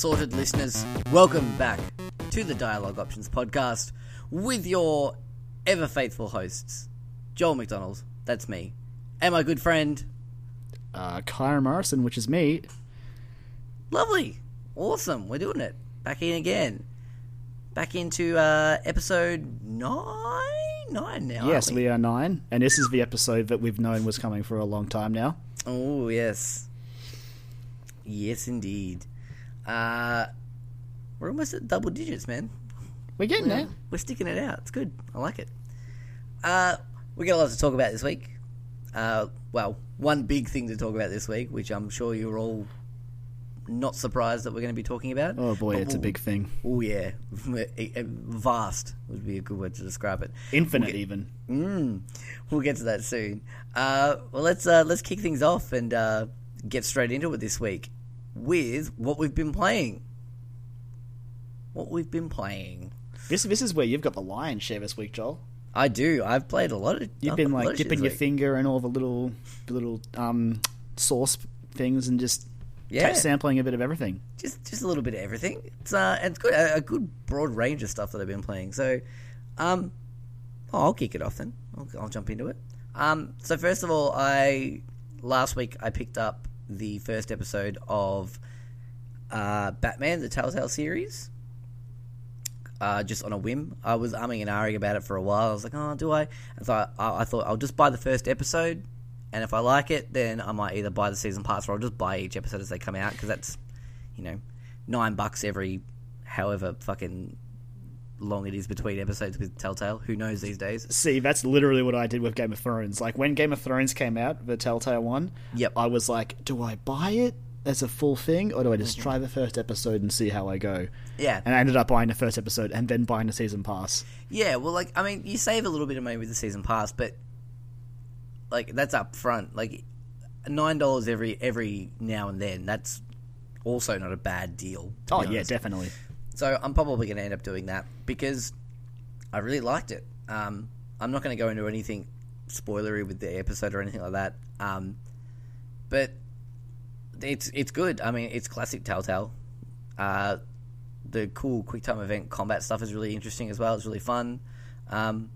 assorted listeners, welcome back to the Dialogue Options podcast with your ever faithful hosts, Joel McDonald, that's me, and my good friend, Uh, Kyra Morrison, which is me. Lovely, awesome, we're doing it. Back in again. Back into uh, episode nine? Nine now. yes, aren't we are nine, and this is the episode that we've known was coming for a long time now. Oh, yes. Yes, indeed. Uh, we're almost at double digits, man. We're getting there. We're sticking it out. It's good. I like it. Uh, we got a lot to talk about this week. Uh, well, one big thing to talk about this week, which I'm sure you're all not surprised that we're going to be talking about. Oh boy, it's a big thing. Oh yeah, vast would be a good word to describe it. Infinite, even. Mm, we'll get to that soon. Uh, well, let's uh, let's kick things off and uh, get straight into it this week with what we've been playing. What we've been playing. This this is where you've got the lion's share this week, Joel. I do. I've played a lot of. You've been got a lot like dipping your week. finger in all the little the little um sauce things and just Yeah. sampling a bit of everything. just just a little bit of everything. It's uh, and it's good, a, a good broad range of stuff that I've been playing. So, um, oh, I'll kick it off then. I'll, I'll jump into it. Um, so first of all, I last week I picked up the first episode of uh, Batman: The Telltale series. Uh, just on a whim, I was umming and ahhing about it for a while. I was like, "Oh, do I?" And so I, I thought I'll just buy the first episode, and if I like it, then I might either buy the season pass or I'll just buy each episode as they come out because that's, you know, nine bucks every, however fucking long it is between episodes with Telltale. Who knows these days? See, that's literally what I did with Game of Thrones. Like when Game of Thrones came out, the Telltale one. Yep. I was like, do I buy it as a full thing, or do I just Mm-hmm. try the first episode and see how I go? Yeah, And I ended up buying the first episode and then buying the season pass. yeah. Well, like I mean, you save a little bit of money with the season pass, but like that's up front. Like nine dollars every every now and then. That's also not a bad deal. Oh yeah, definitely. So I'm probably going to end up doing that because I really liked it. Um, I'm not going to go into anything spoilery with the episode or anything like that. Um, but it's it's good. I mean, it's classic Telltale. Uh, the cool quick time event combat stuff is really interesting as well. It's really fun. Um,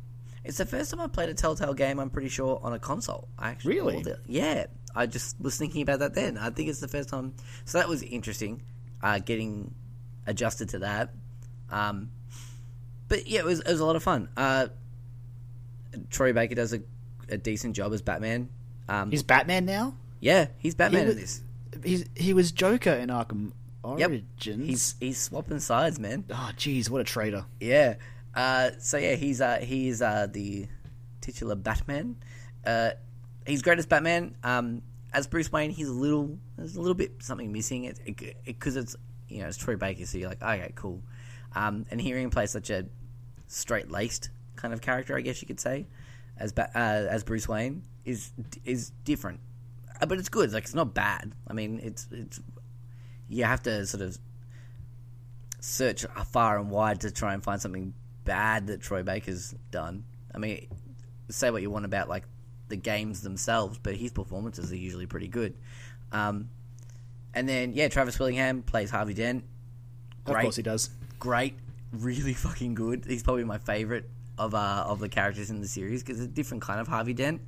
it's the first time I played a Telltale game. I'm pretty sure on a console. I actually Really? Yeah, I just was thinking about that then. I think it's the first time. So that was interesting. Uh, getting adjusted to that. Um, but yeah, it was it was a lot of fun. Uh, Troy Baker does a, a decent job as Batman. Um, He's Batman now. yeah, he's Batman he in this. He's, he was Joker in Arkham Origins. Yep, he's he's swapping sides, man. oh, jeez, what a traitor. Yeah. Uh, so yeah, he's uh, he's uh, the titular Batman. Uh, he's great as Batman. Um, as Bruce Wayne, he's a little there's a little bit something missing. It because it's you know it's Troy Baker, so you're like okay, cool. Um, and hearing him play such a straight laced kind of character, I guess you could say, as ba- uh, as Bruce Wayne is is different, Uh, but it's good. Like it's not bad. I mean, it's it's you have to sort of search far and wide to try and find something bad that Troy Baker's done. I mean, say what you want about like the games themselves, but his performances are usually pretty good. Um, and then yeah, Travis Willingham plays Harvey Dent. Of course he does. Great, really fucking good. He's probably my favorite of uh, of the characters in the series because it's a different kind of Harvey Dent.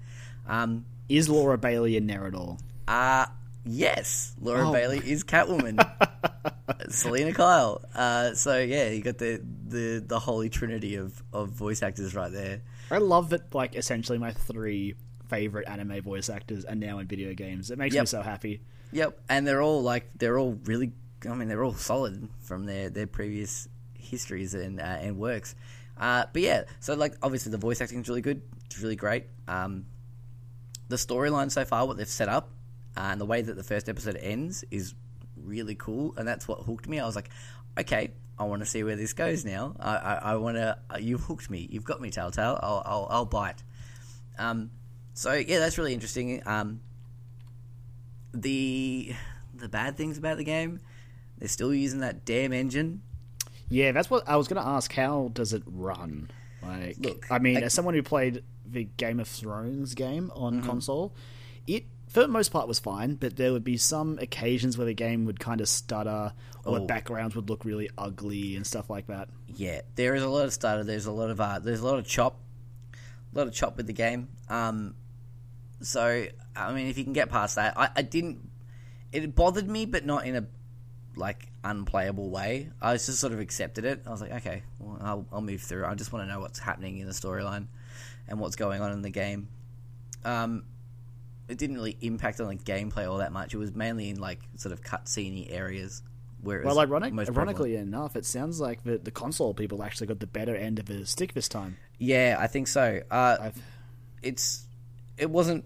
Um, Is Laura Bailey in there at all? uh yes, Laura Oh. Bailey is Catwoman. Selina Kyle. Uh, so yeah, you got the, the the holy trinity of, of voice actors right there. I love that, like, essentially my three favorite anime voice actors are now in video games. It makes me so happy. Yep, and they're all like they're all really. I mean, they're all solid from their their previous histories and uh, and works. Uh, but yeah, so like obviously the voice acting is really good. It's really great. Um, the storyline so far, what they've set up, uh, and the way that the first episode ends is really cool, and that's what hooked me. I was like, okay, I want to see where this goes now. I I, I want to. You've hooked me. You've got me, Telltale. I'll I'll, I'll bite. Um, so yeah, that's really interesting. Um, the the bad things about the game, they're still using that damn engine. Yeah, that's what I was going to ask. How does it run? Like, Look, I mean, like- as someone who played the Game of Thrones game on Mm-hmm. console, it for the most part was fine, but there would be some occasions where the game would kind of stutter, or Oh. the backgrounds would look really ugly and stuff like that. Yeah, there is a lot of stutter. There's a lot of uh, there's a lot of chop, a lot of chop with the game. Um, so I mean, if you can get past that, I, I didn't. It bothered me, but not in a like unplayable way. I just sort of accepted it. I was like, okay, well, I'll, I'll move through. I just want to know what's happening in the storyline and what's going on in the game. Um, it didn't really impact on the gameplay all that much. It was mainly in like sort of cutscene areas. Where Well, ironic, most prevalent. ironically enough, it sounds like the, the console people actually got the better end of the stick this time. Yeah, I think so. Uh, it's it wasn't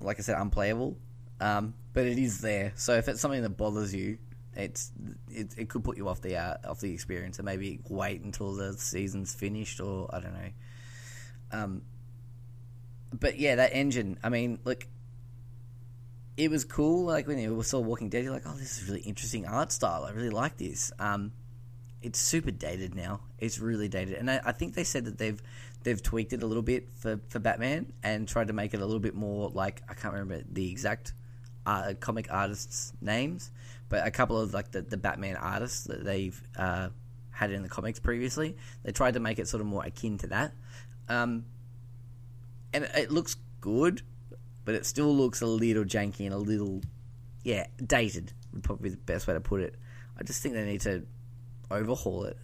like I said unplayable, um, but it is there. So if it's something that bothers you, it's it, it could put you off the uh, off the experience and maybe wait until the season's finished or I don't know. Um, but yeah, that engine. I mean, look, it was cool. Like when you saw Walking Dead, you're like, oh, this is really interesting art style. I really like this. Um, it's super dated now. It's really dated, and I, I think they said that they've they've tweaked it a little bit for, for Batman and tried to make it a little bit more like I can't remember the exact uh, comic artists' names, but a couple of like the, the Batman artists that they've uh, had in the comics previously, they tried to make it sort of more akin to that, um, and it, it looks good, but it still looks a little janky and a little yeah dated would probably be the best way to put it. I just think they need to overhaul it.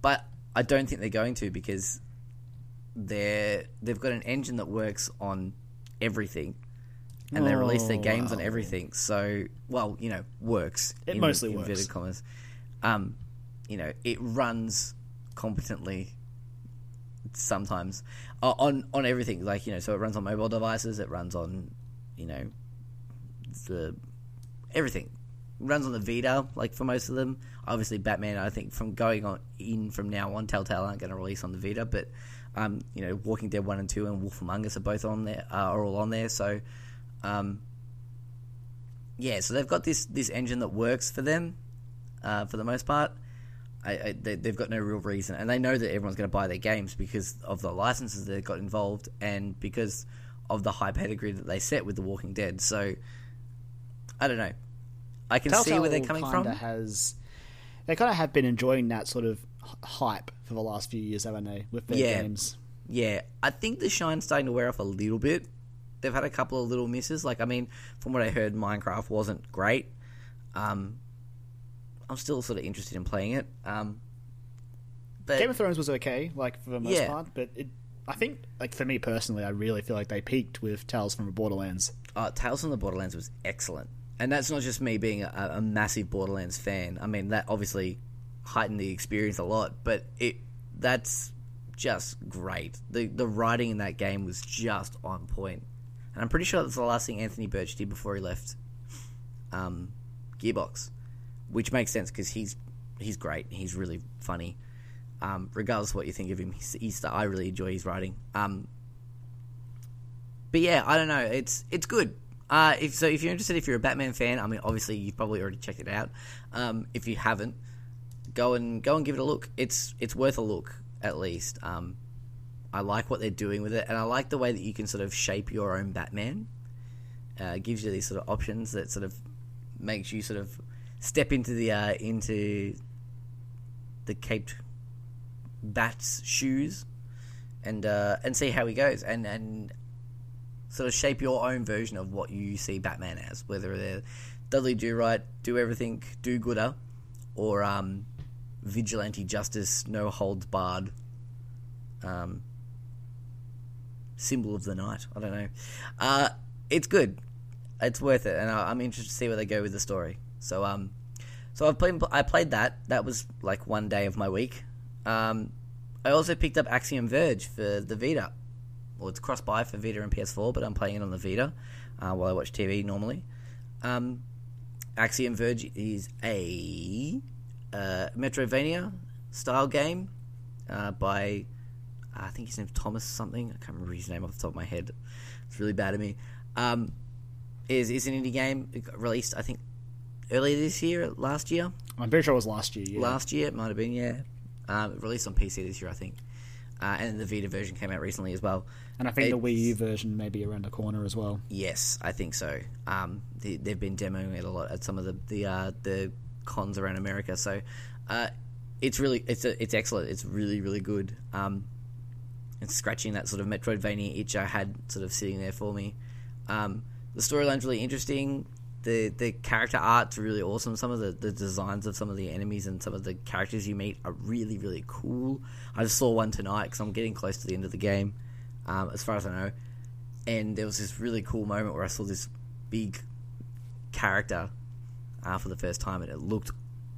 But I don't think they're going to because they're they've got an engine that works on everything, and they release their Oh, games on everything. So, well, you know, works. It in mostly inverted works. commas. Um, you know, it runs competently sometimes uh, on on everything. Like you know, so it runs on mobile devices. It runs on you know the everything runs on the Vita, like for most of them. Obviously, Batman. I think from going on in from now on, Telltale aren't going to release on the Vita, but um, you know, Walking Dead one and two and Wolf Among Us are both on there, uh, are all on there. So, um, yeah, so they've got this this engine that works for them uh, for the most part. I, I, they, they've got no real reason, and they know that everyone's going to buy their games because of the licenses that got involved, and because of the high pedigree that they set with The Walking Dead. So, I don't know. I can see where they're coming from. Has they kind of have been enjoying that sort of hype for the last few years, haven't they? With their Yeah. games. Yeah, I think the shine's starting to wear off a little bit. They've had a couple of little misses. Like, I mean, from what I heard, Minecraft wasn't great. Um, I'm still sort of interested in playing it. Um, but Game of Thrones was okay, like for the most Yeah. part, but it, I think, like for me personally, I really feel like they peaked with Tales from the Borderlands. uh, Tales from the Borderlands was excellent, and that's not just me being a, a massive Borderlands fan. I mean, that obviously heightened the experience a lot, but it that's just great. the The writing in that game was just on point, and I'm pretty sure that's the last thing Anthony Burch did before he left um, Gearbox, which makes sense because he's he's great. He's really funny. Um, regardless of what you think of him, he's, he's I really enjoy his writing. Um, but yeah, I don't know. It's it's good. Uh, if so, if you're interested, if you're a Batman fan, I mean, obviously you've probably already checked it out. Um, if you haven't, go and go and give it a look. It's it's worth a look at least. Um, I like what they're doing with it, and I like the way that you can sort of shape your own Batman. Uh, gives you these sort of options that sort of makes you sort of step into the uh, into the caped bat's shoes and uh, and see how he goes and and sort of shape your own version of what you see Batman as, whether they're Dudley Do Right, do everything, do gooder, or um, vigilante justice, no holds barred, um, symbol of the night. I don't know. Uh, it's good. It's worth it, and I, I'm interested to see where they go with the story. So um, so I've played. I played that. That was like one day of my week. Um, I also picked up Axiom Verge for the Vita. Well, it's cross buy for Vita and PS4, but I'm playing it on the Vita uh, while I watch TV normally. Um, Axiom Verge is a uh, Metroidvania style game uh, by I think his name's Thomas something. I can't remember his name off the top of my head. It's really bad of me. Um, is is an indie game released I think earlier this year, last year I'm pretty sure it was last year. Yeah. last year. It might have been, yeah. Um, released on PC this year, I think. uh, and the Vita version came out recently as well. And I think the Wii U version may be around the corner as well. Yes, I think so. Um, they, they've been demoing it a lot at some of the the uh, the cons around America. So uh, it's really it's a, it's excellent. It's really really good. Um, it's scratching that sort of Metroidvania itch I had sort of sitting there for me. Um, the storyline's really interesting. The the character art's really awesome. Some of the, the designs of some of the enemies and some of the characters you meet are really really cool. I just saw one tonight because I'm getting close to the end of the game, um, as far as I know and there was this really cool moment where I saw this big character uh, for the first time, and it looked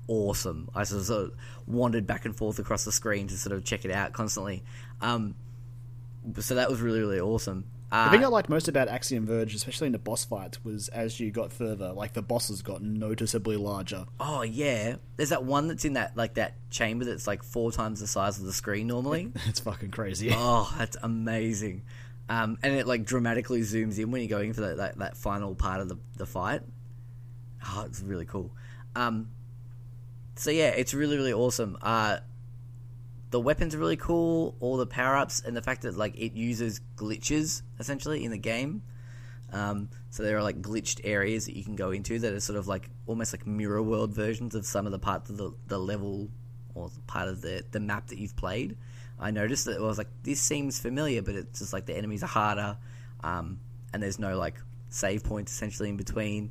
awesome. I sort of, sort of wandered back and forth across the screen to sort of check it out constantly. Um, so that was really really awesome. Uh, The thing I liked most about Axiom Verge, especially in the boss fights, was as you got further, like the bosses got noticeably larger. oh yeah, there's that one that's in that like that chamber that's like four times the size of the screen normally. It's fucking crazy. Oh, that's amazing. Um, and it like dramatically zooms in when you're going for that, that, that final part of the, the fight. Oh, it's really cool. Um, so yeah, it's really really awesome. Uh, the weapons are really cool. All the power ups and the fact that like it uses glitches essentially in the game. Um, so there are like glitched areas that you can go into that are sort of like almost like mirror world versions of some of the parts of the, the level or part of the, the map that you've played. I noticed that I was like, this seems familiar, but it's just like the enemies are harder, um, and there's no like save points essentially in between.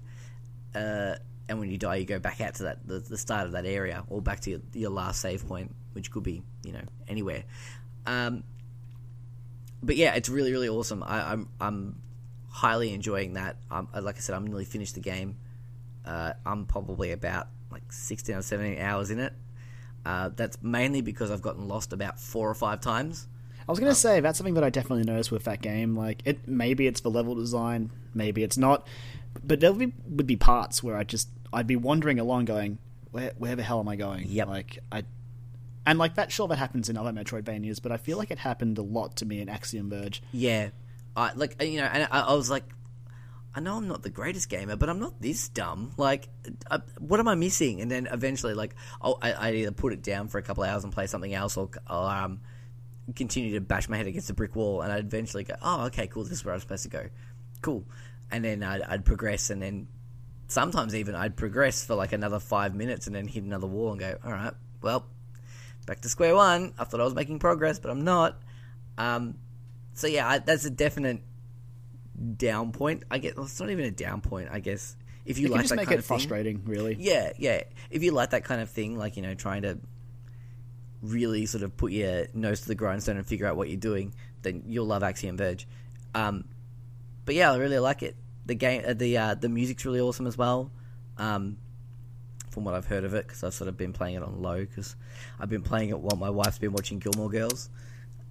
Uh, and when you die, you go back out to that the, the start of that area or back to your, your last save point, which could be you know anywhere. Um, but yeah, it's really really awesome. I, I'm I'm highly enjoying that. Um, like I said, I'm nearly finished the game. Uh, I'm probably about like 16 or 17 hours in it. Uh, that's mainly because I've gotten lost about four or five times. I was gonna say that's something that I definitely noticed with that game. Like it, maybe it's the level design, maybe it's not, but there would be, would be parts where I just I'd be wandering along, going, where where the hell am I going? Yep. Like I, and like that. Sure, that happens in other Metroidvanias, but I feel like it happened a lot to me in Axiom Verge. Yeah, I like you know, and I, I was like, I know I'm not the greatest gamer, but I'm not this dumb. Like, uh, what am I missing? And then eventually, like, oh, I, I either put it down for a couple of hours and play something else, or, or um, continue to bash my head against a brick wall, and I'd eventually go, oh, okay, cool, this is where I'm supposed to go, cool, and then I'd, I'd progress, and then sometimes even I'd progress for like another five minutes, and then hit another wall and go, all right, well, back to square one. I thought I was making progress, but I'm not. Um, so yeah, I, that's a definite down point. I guess well, it's not even a down point. I guess if you It like just that make kind it of thing, frustrating, really. yeah, yeah. If you like that kind of thing, like you know, trying to really sort of put your nose to the grindstone and figure out what you're doing, then you'll love Axiom Verge. Um, but yeah, I really like it. The game, uh, the uh, the music's really awesome as well. Um, from what I've heard of it, because I've sort of been playing it on low, because I've been playing it while my wife's been watching Gilmore Girls.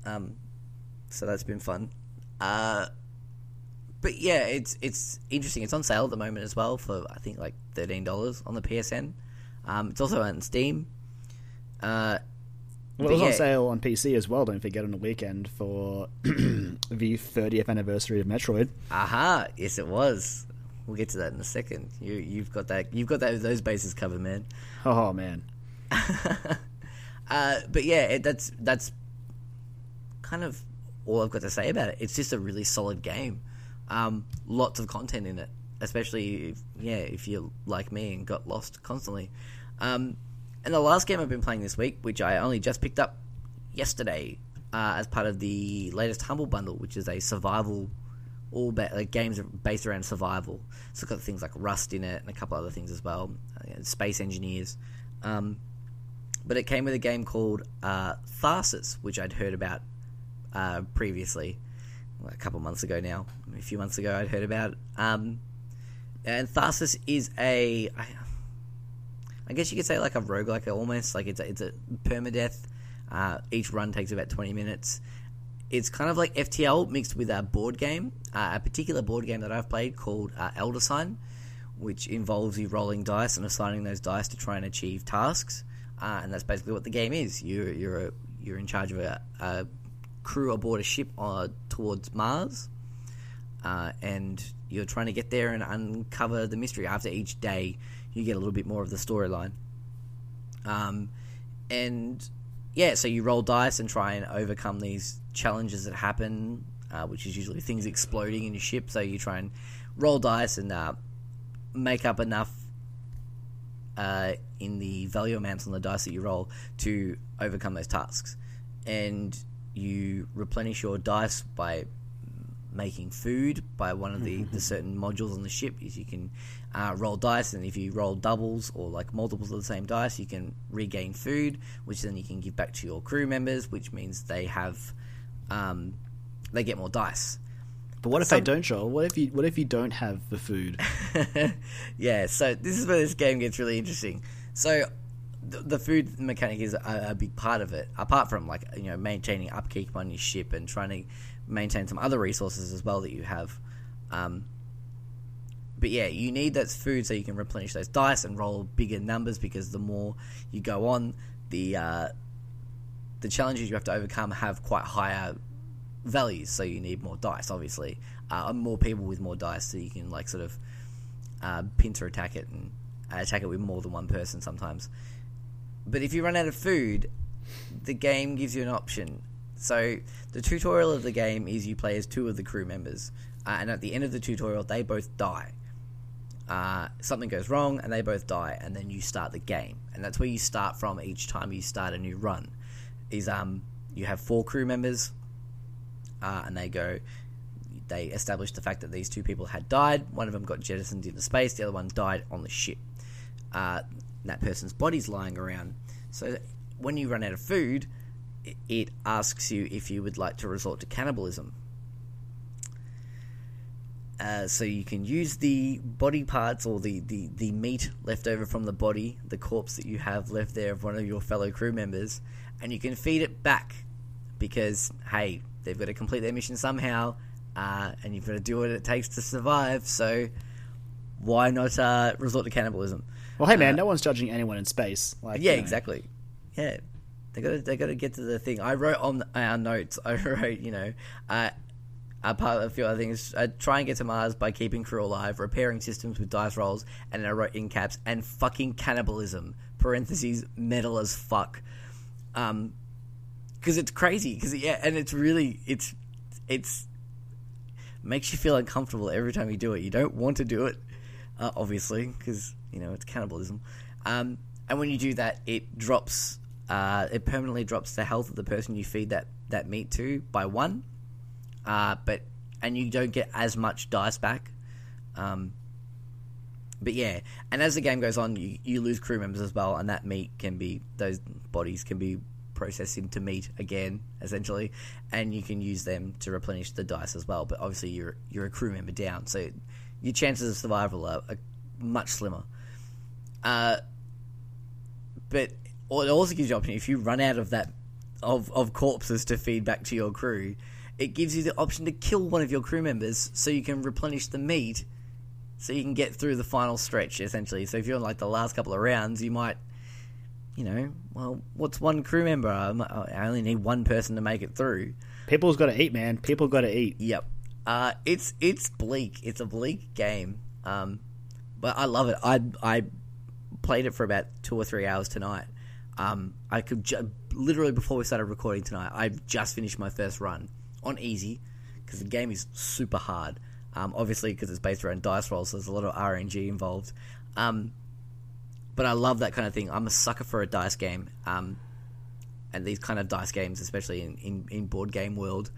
Um, so that's been fun. Uh, but yeah, it's it's interesting. It's on sale at the moment as well for I think like thirteen dollars on the PSN. Um, it's also on Steam. Uh, Well, but it was on sale on PC as well. Don't forget on the weekend for the 30th anniversary of Metroid. Aha! Yes, it was. We'll get to that in a second. You you've got that you've got that those bases covered, man. Oh man, Uh, but yeah, it, that's that's kind of all I've got to say about it. It's just a really solid game. Um, lots of content in it, especially if, yeah if you're like me and got lost constantly. Um, and the last game I've been playing this week, which I only just picked up yesterday uh, as part of the latest Humble Bundle, which is a survival. All ba- like games based around survival, so it's got things like Rust in it and a couple other things as well. Uh, Space Engineers, um, but it came with a game called uh, Tharsis, which I'd heard about uh, previously, a couple months ago now. A few months ago, I'd heard about. Um, and Tharsis is a, I, I guess you could say like a roguelike almost. Like it's a, it's a permadeath. Uh, each run takes about twenty minutes. It's kind of like FTL mixed with a board game, uh, a particular board game that I've played called uh, Elder Sign, which involves you rolling dice and assigning those dice to try and achieve tasks. Uh, and that's basically what the game is. You're you're a, you're in charge of a, a crew aboard a ship uh, towards Mars, uh, and you're trying to get there and uncover the mystery. After each day, you get a little bit more of the storyline. Um, and yeah, so you roll dice and try and overcome these challenges that happen, uh, which is usually things exploding in your ship. So you try and roll dice and uh, make up enough uh, in the value amounts on the dice that you roll to overcome those tasks. And you replenish your dice by making food by one of the, the certain modules on the ship is you can uh, roll dice and if you roll doubles or like multiples of the same dice you can regain food which then you can give back to your crew members which means they have um, they get more dice But what if Some- they don't, Joel? What if you what if you don't have the food? yeah, so this is where this game gets really interesting. So the, the food mechanic is a, a big part of it, apart from like you know maintaining upkeep on your ship and trying to maintain some other resources as well that you have. Um, but yeah, you need that food so you can replenish those dice and roll bigger numbers because the more you go on, the uh, the challenges you have to overcome have quite higher values. So you need more dice, obviously, uh, more people with more dice, so you can like sort of uh, pincer attack it and attack it with more than one person sometimes. But if you run out of food, the game gives you an option. So the tutorial of the game is you play as two of the crew members, uh, and at the end of the tutorial, they both die. Uh, something goes wrong, and they both die, and then you start the game, and that's where you start from each time you start a new run. Is um you have four crew members, uh, and they go. They establish the fact that these two people had died. One of them got jettisoned into space. The other one died on the ship. Uh, that person's body's lying around. So when you run out of food, it asks you if you would like to resort to cannibalism. Uh, so you can use the body parts or the, the, the meat left over from the body, the corpse that you have left there of one of your fellow crew members, and you can feed it back because hey, they've got to complete their mission somehow, uh, and you've got to do what it takes to survive. So why not uh, resort to cannibalism? Well, hey man, no one's judging anyone in space. Like, Yeah, you know. exactly. Yeah, they got to they got to get to the thing. I wrote on our notes. I wrote, you know, uh, apart of a few other things, uh, try and get to Mars by keeping crew alive, repairing systems with dice rolls, and I wrote in caps and fucking cannibalism. Parentheses metal as fuck. Um, because it's crazy. Because yeah, and it's really it's it's makes you feel uncomfortable every time you do it. You don't want to do it, uh, obviously, because you know it's cannibalism. Um, and when you do that, it drops. Uh, it permanently drops the health of the person you feed that that meat to by one. Uh, but and you don't get as much dice back. Um, but yeah, and as the game goes on, you, you lose crew members as well, and that meat can be those bodies can be processed into meat again, essentially, and you can use them to replenish the dice as well. But obviously, you're you're a crew member down, so your chances of survival are, are much slimmer. Uh, but it also gives you option if you run out of that of of corpses to feed back to your crew, it gives you the option to kill one of your crew members so you can replenish the meat so you can get through the final stretch essentially. So if you're in like the last couple of rounds, you might, you know, well, what's one crew member? I I only need one person to make it through. People's got to eat, man. People got to eat. Yep. Uh, it's it's bleak. It's a bleak game. Um, but I love it. I I played it for about two or three hours tonight. Um, I could ju- literally before we started recording tonight, I've just finished my first run on easy because the game is super hard. Um, obviously because it's based around dice rolls, so there's a lot of RNG involved. Um, but I love that kind of thing. I'm a sucker for a dice game. Um, and these kind of dice games, especially in, in, in board game world.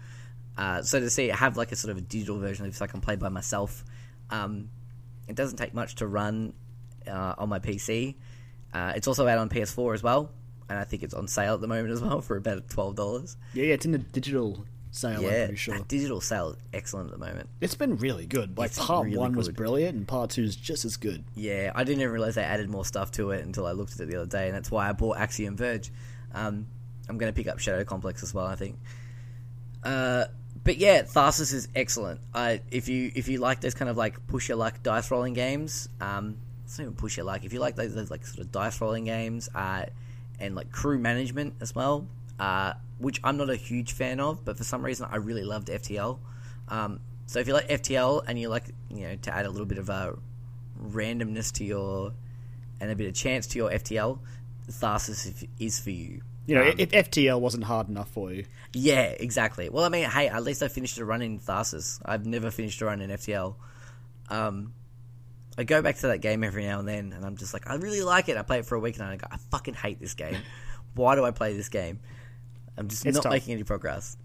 Uh, so to see it have like a sort of a digital version of this I can play by myself, um, it doesn't take much to run uh, on my PC. Uh, it's also out on PS4 as well, and I think it's on sale at the moment as well for about twelve dollars. Yeah, yeah, it's in the digital sale. I'm Yeah, pretty sure. that digital sale is excellent at the moment. It's been really good. Like It's part really one was brilliant, and part two is just as good. Yeah, I didn't even realize they added more stuff to it until I looked at it the other day, and that's why I bought Axiom Verge. Um, I'm going to pick up Shadow Complex as well. I think. Uh, but yeah, Tharsis is excellent. I if you if you like those kind of like push your luck dice rolling games, um, it's not even push your luck. If you like those, those like sort of dice rolling games, uh, and like crew management as well, uh, which I'm not a huge fan of, but for some reason I really loved FTL. Um, so if you like FTL and you like you know to add a little bit of a randomness to your and a bit of chance to your FTL, Tharsis is- is for you. You know, Um, if FTL wasn't hard enough for you, Yeah, exactly. Well, I mean, hey, at least I finished a run in Tharsis. I've never finished a run in FTL. Um, I go back to that game every now and then, and I'm just like, I really like it. I play it for a week, and I go, I fucking hate this game. Why do I play this game? I'm just It's not tough. making any progress.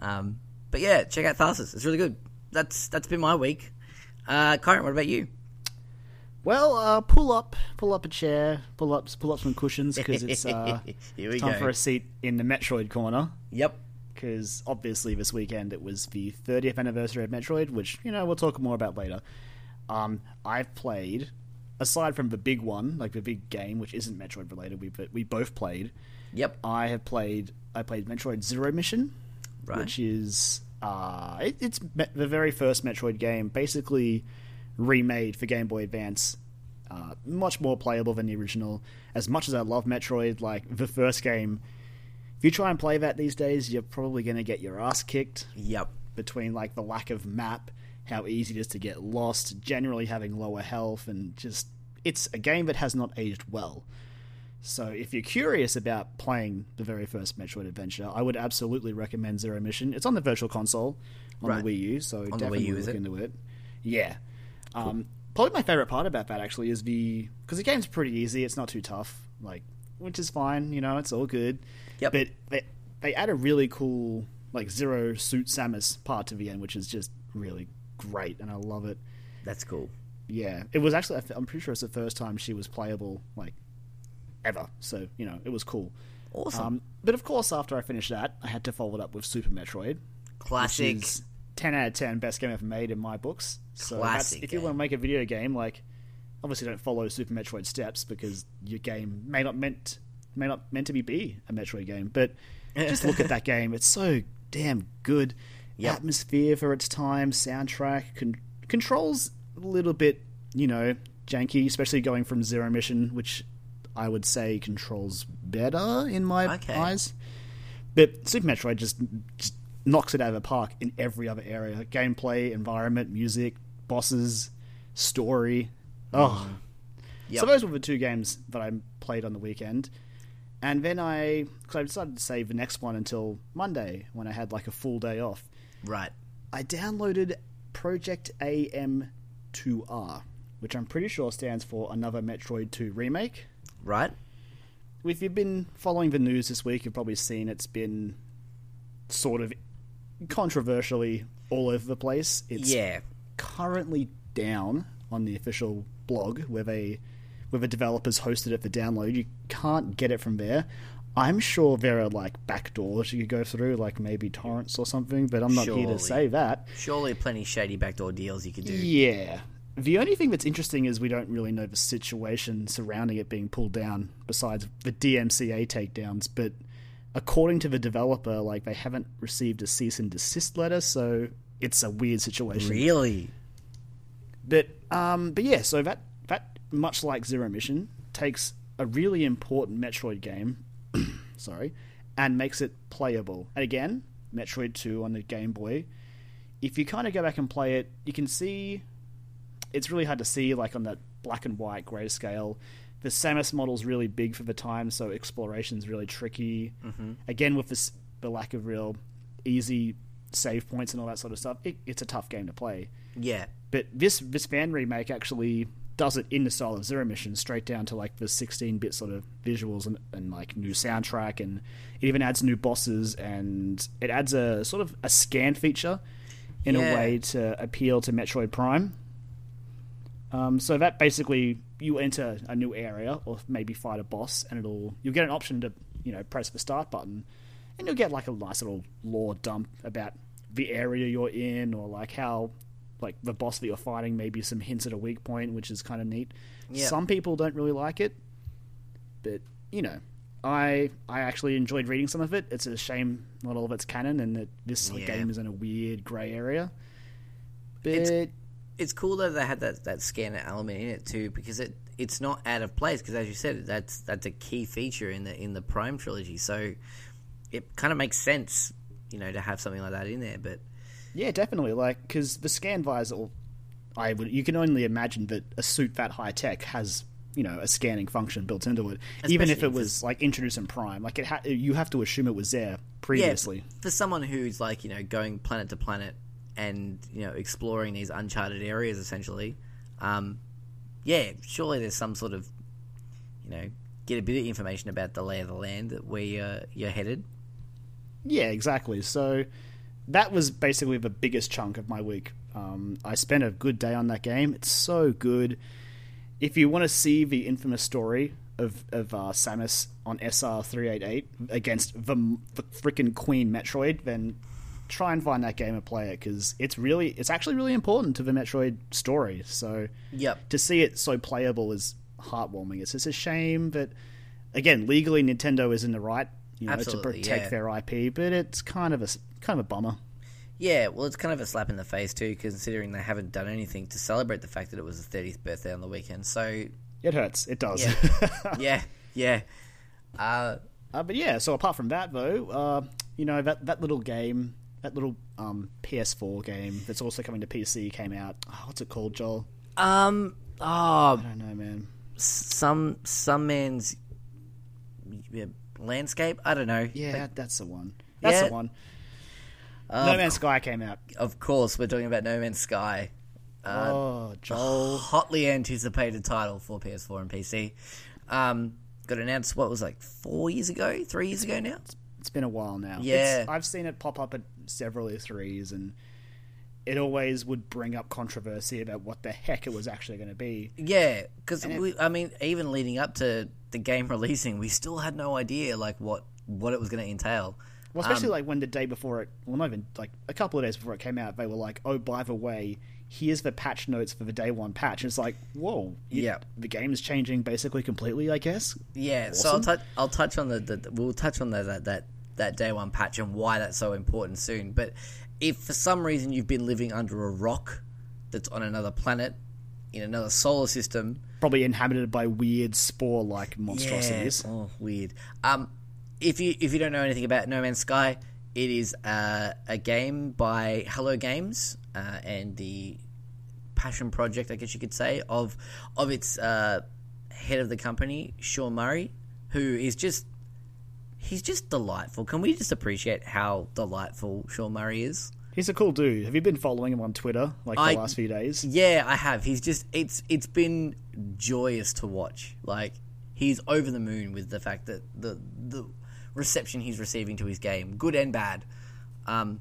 Um, but yeah, check out Tharsis. It's really good. That's that's been my week. Uh, Kyron, what about you? well, uh, pull up, pull up a chair, pull up, pull up some cushions because it's uh, time go. for a seat in the Metroid corner. Yep. because obviously this weekend it was the 30th anniversary of Metroid, which you know we'll talk more about later. Um, I've played, aside from the big one, like the big game, which isn't Metroid related, we we both played. Yep. I have played. I played Metroid Zero Mission, Right. which is uh, it, it's me- the very first Metroid game, basically remade for Game Boy Advance. Uh, much more playable than the original. As much as I love Metroid, like the first game, if you try and play that these days, you're probably going to get your ass kicked Yep. between like the lack of map, how easy it is to get lost, generally having lower health, and just it's a game that has not aged well. So if you're curious about playing the very first Metroid adventure, I would absolutely recommend Zero Mission. It's on the Virtual Console on Right. the Wii U, so the definitely U, look it? into it. Yeah. Um, probably my favorite part about that actually is the because the game's pretty easy. It's not too tough, like which is fine. You know, it's all good. Yep. But they they add a really cool like Zero Suit Samus part to the end, which is just really great, and I love it. That's cool. Yeah, it was actually. I'm pretty sure it's the first time she was playable, like ever. So you know, it was cool. Awesome. Um, but of course, after I finished that, I had to follow it up with Super Metroid, Classic. which is ten out of ten best game ever made in my books. So Classic if you want to make a video game, like obviously don't follow Super Metroid steps because your game may not meant may not meant to be be a Metroid game. But just look at that game; it's so damn good. Yep. Atmosphere for its time, soundtrack, con- controls a little bit, you know, janky, especially going from Zero Mission, which I would say controls better in my Okay. eyes. But Super Metroid just, just knocks it out of the park in every other area: gameplay, environment, music, bosses, story. Oh, Yep. so those were the two games that I played on the weekend. And then I, because I decided to save the next one until Monday when I had like a full day off. Right. I downloaded Project AM2R, which I'm pretty sure stands for Another Metroid 2 Remake. Right. If you've been following the news this week, you've probably seen it's been sort of controversially all over the place. It's Yeah. currently down on the official blog where they where the developers hosted it for download. You can't get it from there. I'm sure there are like back doors you could go through, like maybe torrents or something, but I'm not here to say that. Surely plenty shady backdoor deals you could do. Yeah. The only thing that's interesting is we don't really know the situation surrounding it being pulled down, besides the DMCA takedowns. But according to the developer, like they haven't received a cease and desist letter, so it's a weird situation. Really? But um, but yeah, so that that much like Zero Mission takes a really important Metroid game, sorry, and makes it playable. And again, Metroid Two on the Game Boy. If you kind of go back and play it, you can see it's really hard to see like on that black and white grayscale. The Samus model's really big for the time, so exploration's really tricky. Mm-hmm. Again, with this, the lack of real easy save points and all that sort of stuff, it, it's a tough game to play. Yeah. But this this fan remake actually does it in the style of Zero Mission, straight down to like the 16-bit sort of visuals and, and like new soundtrack, and it even adds new bosses, and it adds a sort of a scan feature in Yeah. a way to appeal to Metroid Prime. Um, so that basically you enter a new area or maybe fight a boss, and it'll you'll get an option to you know press the start button, and you'll get like a nice little lore dump about the area you're in or like how like the boss that you're fighting maybe some hints at a weak point, which is kind of neat. Yeah. Some people don't really like it, but you know. I I actually enjoyed reading some of it. It's a shame not all of it's canon, and that this Yeah. game is in a weird grey area. But It's- It's cool that they had that, that scanner element in it too, because it it's not out of place. Because as you said, that's that's a key feature in the in the Prime trilogy. So it kind of makes sense, you know, to have something like that in there. But Yeah, definitely. Like, because the scan visor, I would, you can only imagine that a suit that high tech has you know a scanning function built into it. Even if Especially it was like introduced in Prime, like it ha- you have to assume it was there previously. Yeah, for someone who's like you know going planet to planet and you know exploring these uncharted areas essentially, um, yeah, surely there's some sort of you know get a bit of information about the lay of the land where you're, you're headed. Yeah, exactly. So that was basically the biggest chunk of my week. Um, I spent a good day on that game. It's so good. If you want to see the infamous story of of uh, Samus on SR three eight eight against the, the freaking Queen Metroid, then try and find that game and play it because it's really it's actually really important to the Metroid story. So Yep. to see it so playable is heartwarming. It's just a shame that, again, legally Nintendo is in the right, you know, Absolutely, to protect yeah. their IP, but it's kind of a kind of a bummer. Yeah, well, it's kind of a slap in the face too, considering they haven't done anything to celebrate the fact that it was his 30th birthday on the weekend. So, It hurts. It does. Yeah. yeah, yeah. Uh, uh, but yeah, so apart from that, though, uh, you know that that little game, that little um, PS4 game that's also coming to PC came out. Oh, what's it called, Joel? um, oh, I don't know, man. some some man's landscape. I don't know. Yeah, Like, that's the one. That's Yeah. the one. um, no Man's Sky came out. Of course, we're talking about No Man's Sky. Uh, oh, Joel. hotly anticipated title for PS4 and PC. Um, got announced what was like four years ago, three years ago now. It's been a while now. Yeah. It's, I've seen it pop up at several E3s, and it always would bring up controversy about what the heck it was actually going to be. Yeah, because we, I mean, even leading up to the game releasing, we still had no idea like what what it was going to entail. Well, especially Um, like when the day before it, well, not even like a couple of days before it came out, they were like, "Oh, by the way, here's the patch notes for the day one patch." And it's like, whoa, Yeah. the game is changing basically completely. I guess. Yeah, so I'll touch. I'll touch on the, the, the- we'll touch on the, that that that day one patch and why that's so important soon. But if for some reason you've been living under a rock that's on another planet in another solar system, Probably inhabited by weird spore-like monstrosities. Yeah. Oh, weird. Um, if you if you don't know anything about No Man's Sky, it is uh, a game by Hello Games uh, and the passion project, I guess you could say, of of its uh, head of the company, Sean Murray, who is just he's just delightful. Can we just appreciate how delightful Sean Murray is? He's a cool dude. Have you been following him on Twitter like the I- last few days? Yeah, I have. He's just it's it's been joyous to watch. Like he's over the moon with the fact that the the reception he's receiving to his game, good and bad. Um,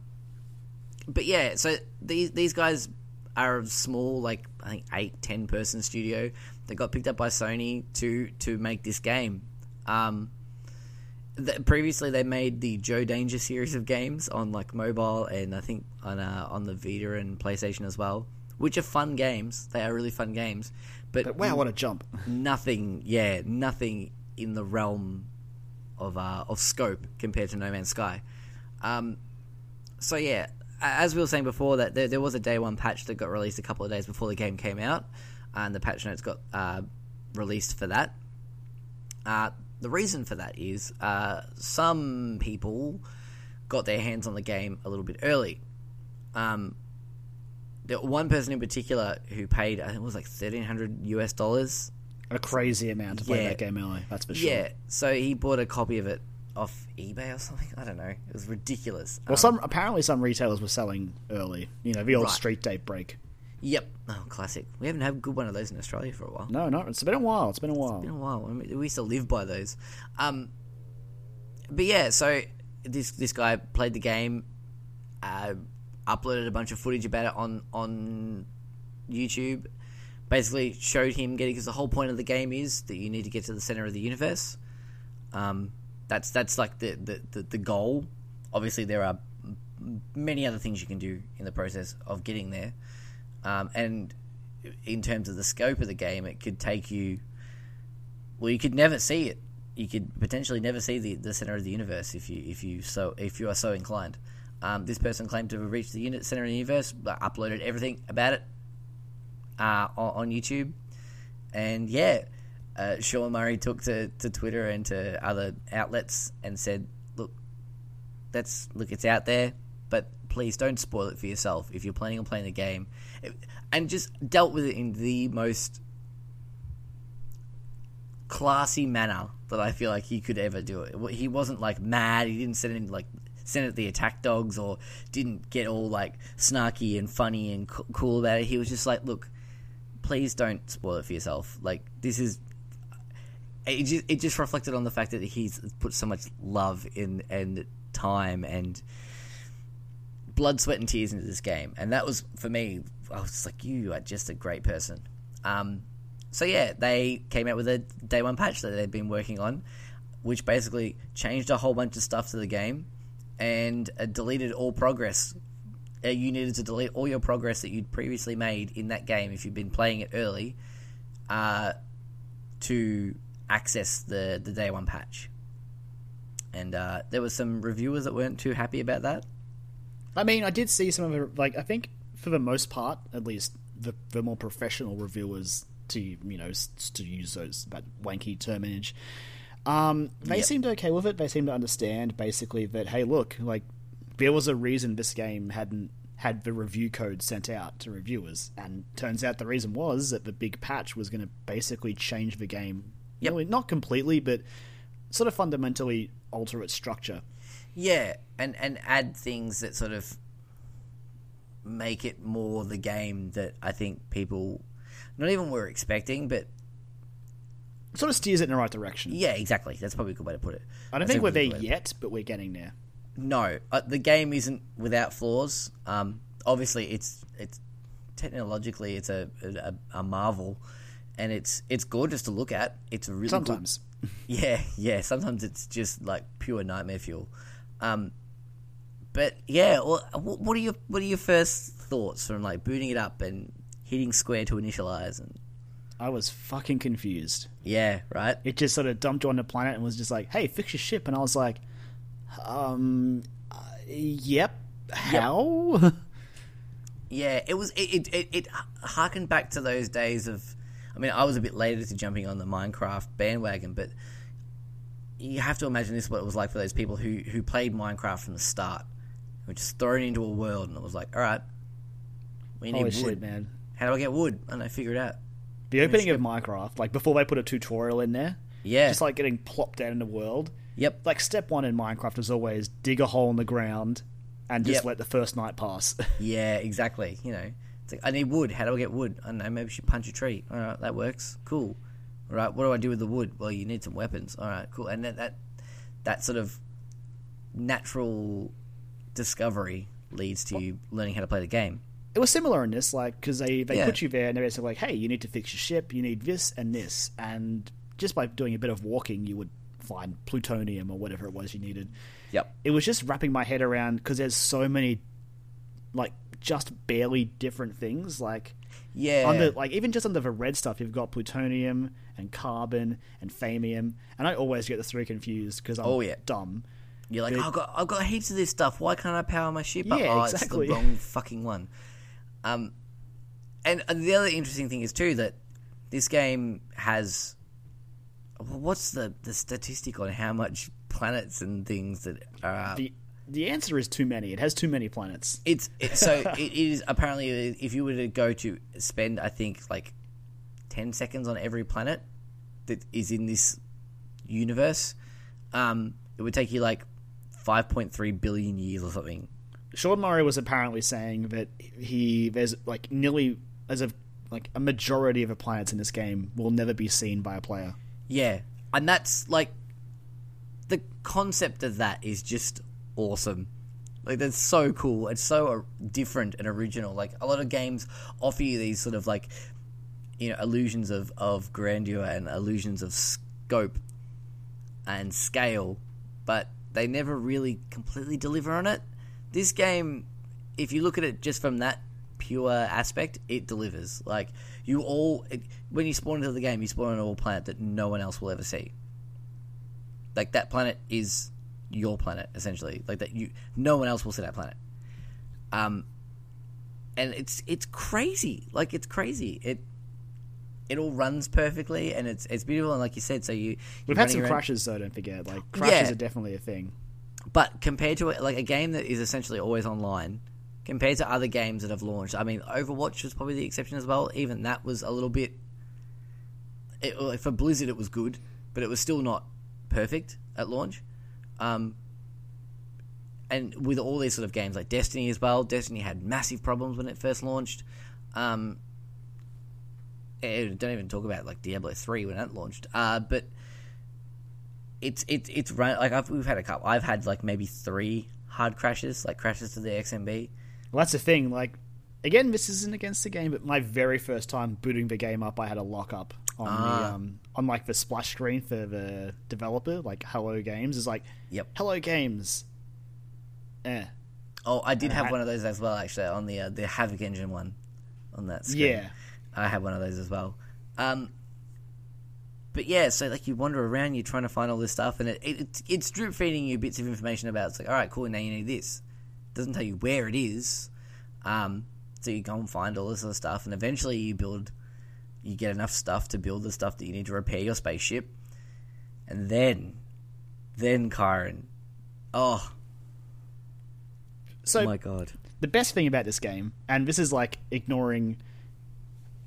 but yeah, so these these guys are a small, like I think eight, ten person studio that got picked up by Sony to to make this game. Um, th- previously, they made the Joe Danger series of games on like mobile and I think on uh, on the Vita and PlayStation as well, which are fun games. They are really fun games, but, But wow, what a jump! nothing, yeah, nothing in the realm of uh, of scope compared to No Man's Sky. Um, so yeah, as we were saying before, that there, there was a day one patch that got released a couple of days before the game came out, and the patch notes got uh, released for that. Uh, the reason for that is uh, some people got their hands on the game a little bit early. Um, there, one person in particular who paid, I think it was like thirteen hundred US dollars A crazy amount to play Yeah. that game early. That's for sure. yeah, so he bought a copy of it off eBay or something. I don't know. It was ridiculous. Well, Um, some apparently some retailers were selling early. You know, the old Right. street date break. Yep. Oh, classic. We haven't had a good one of those in Australia for a while. No, no, it's been a while. It's been a while. It's been a while. I mean, we used to live by those. Um, but yeah, so this this guy played the game, uh, uploaded a bunch of footage about it on on YouTube. Basically, showed him getting because the whole point of the game is that you need to get to the center of the universe. Um, that's that's like the, the, the, the goal. Obviously, there are many other things you can do in the process of getting there. Um, and in terms of the scope of the game, it could take you. Well, you could never see it. You could potentially never see the, the center of the universe if you if you so if you are so inclined. Um, this person claimed to have reached the unit center of the universe, uploaded everything about it uh, on, on YouTube, and yeah, uh, Sean Murray took to, to Twitter and to other outlets and said, "Look, that's look, it's out there, but please don't spoil it for yourself if you're planning on playing the game." And just dealt with it in the most classy manner that I feel like he could ever do it. He wasn't like mad. He didn't send in like send it the attack dogs or didn't get all like snarky and funny and co- cool about it. He was just like, look, please don't spoil it for yourself. Like this is. It just, it just reflected on the fact that he's put so much love in and time and blood, sweat, and tears into this game, and that was for me. I was like, you are just a great person. Um, so yeah, they came out with a day one patch that they'd been working on, which basically changed a whole bunch of stuff to the game and uh, deleted all progress. Uh, you needed to delete all your progress that you'd previously made in that game if you'd been playing it early, uh, to access the the day one patch. And uh, there were some reviewers that weren't too happy about that. I mean, I did see some of it. Like, I think for the most part, at least the the more professional reviewers, to you know, to use those that wanky terminage, um, they Yep. seemed okay with it. They seemed to understand basically that hey, look, like there was a reason this game hadn't had the review code sent out to reviewers, and turns out the reason was that the big patch was going to basically change the game. Yep. Really, not completely, but sort of fundamentally alter its structure. Yeah, and and add things that sort of make it more the game that I think people not even were expecting, but Sort of steers it in the right direction. yeah, exactly. That's probably a good way to put it. I don't That's think we're there way to put it. yet, but we're getting there. No, uh, the game isn't without flaws. Um, obviously, it's it's technologically it's a, a a marvel, and it's it's gorgeous to look at. It's really good- Sometimes. Yeah, yeah. Sometimes it's just like pure nightmare fuel. Um, but yeah, well, what are your what are your first thoughts from like booting it up and hitting square to initialize and I was fucking confused. yeah, right? It just sort of dumped you on the planet and was just like, "Hey, fix your ship," and I was like, "Um, uh, yep. How?" Yeah, it was it it, it it harkened back to those days of. I mean, I was a bit later to jumping on the Minecraft bandwagon, but you have to imagine this is what it was like for those people who who played Minecraft from the start, who were just thrown into a world, and it was like, all right, we need Holy wood. shit, man! How do I get wood? And I figure it out. The opening of Minecraft, like before they put a tutorial in there, Yeah. just like getting plopped down in the world. Yep. Like step one in Minecraft is always dig a hole in the ground and just Yep. let the first night pass. Yeah, exactly. You know, it's like I need wood. How do I get wood? I don't know. Maybe should punch a tree. All right, that works. Cool. All right, what do I do with the wood? Well, you need some weapons. All right, cool. And that that, that sort of natural discovery leads to you learning how to play the game. it was similar in this, like because they they Yeah. put you there and they're basically like, "Hey, you need to fix your ship. You need this and this," and just by doing a bit of walking, you would find plutonium or whatever it was you needed. Yep. It was just wrapping my head around because there's so many, like, just barely different things. Like Yeah. like even just under the red stuff, you've got plutonium and carbon and thamium, and I always get the three confused because I'm Oh, yeah. dumb. You're like, I've got, I've got heaps of this stuff. Why can't I power my ship up? Yeah, oh, exactly. it's the wrong fucking one. Um, and the other interesting thing is too that this game has. What's the the statistic on how much planets and things that are? The the answer is too many. It has too many planets. It's it, so it is apparently if you were to go to spend I think like ten seconds on every planet that is in this universe, um, it would take you like five point three billion years or something. Sean Murray was apparently saying that he there's like nearly as a like a majority of the planets in this game will never be seen by a player. Yeah, and that's like the concept of that is just awesome. Like that's so cool. It's so uh, different and original. Like a lot of games offer you these sort of like you know illusions of of grandeur and illusions of scope and scale, but they never really completely deliver on it. This game, if you look at it just from that pure aspect, it delivers. Like you all, it, when you spawn into the game, you spawn on a planet that no one else will ever see. Like that planet is your planet essentially. Like that you, no one else will see that planet. Um, and it's it's crazy. Like it's crazy. It it all runs perfectly and it's it's beautiful. And like you said, so you We've had some around- crashes though. Don't forget, like crashes Yeah. are definitely a thing. but compared to like a game that is essentially always online, compared to other games that have launched, I mean, Overwatch was probably the exception as well. Even that was a little bit. it, for Blizzard it was good, but it was still not perfect at launch. Um, and with all these sort of games like Destiny as well, Destiny had massive problems when it first launched. Um, eh, don't even talk about like Diablo three when that launched. Uh, but it's it's it's run like I've, we've had a couple. I've had like maybe three hard crashes, like crashes to the XMB. Well, that's the thing. Like, again, this isn't against the game, but my very first time booting the game up, I had a lockup on the Ah. um, on like the splash screen for the developer, like Hello Games, is like, Yep. Hello Games. Eh. Oh, I did have I- one of those as well, actually, on the uh, the Havok Engine one, on that screen. Yeah. I had one of those as well. Um, but yeah, so like you wander around, you're trying to find all this stuff, and it, it it's- it's drip feeding you bits of information about. It's like, all right, cool, now you need this. doesn't tell you where it is. Um, so you go and find all this other stuff, and eventually you build, you get enough stuff to build the stuff that you need to repair your spaceship, and then, then Kyron, oh, So my god, the best thing about this game, and this is like ignoring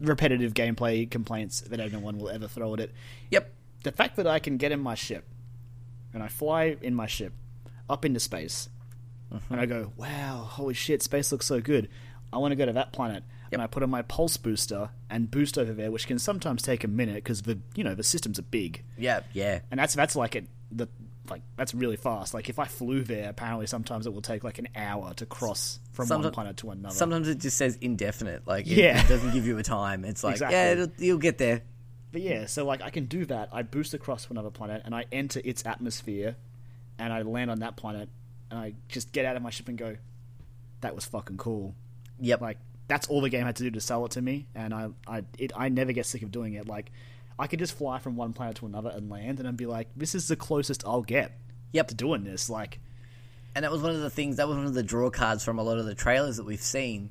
repetitive gameplay complaints that anyone will ever throw at it, yep, the fact that I can get in my ship and I fly in my ship up into space and I mm-hmm. go, wow, holy shit, space looks so good. I want to go to that planet. And I put on my pulse booster and boost over there, which can sometimes take a minute because the you know the systems are big, yeah, yeah, and that's that's like it the like that's really fast. Like if I flew there, apparently sometimes it will take like an hour to cross from one planet to another. Sometimes it just says indefinite, like it, Yeah. it doesn't give you a time. It's like, Exactly. yeah, it'll, you'll get there. But yeah, so like I can do that. I boost across to another planet and I enter its atmosphere and I land on that planet and I just get out of my ship and go, that was fucking cool. Yep. Like that's all the game had to do to sell it to me, and I I it I never get sick of doing it. Like I could just fly from one planet to another and land, and I'd be like, this is the closest I'll get Yep. to doing this. Like and that was one of the things. That was one of the draw cards from a lot of the trailers that we've seen.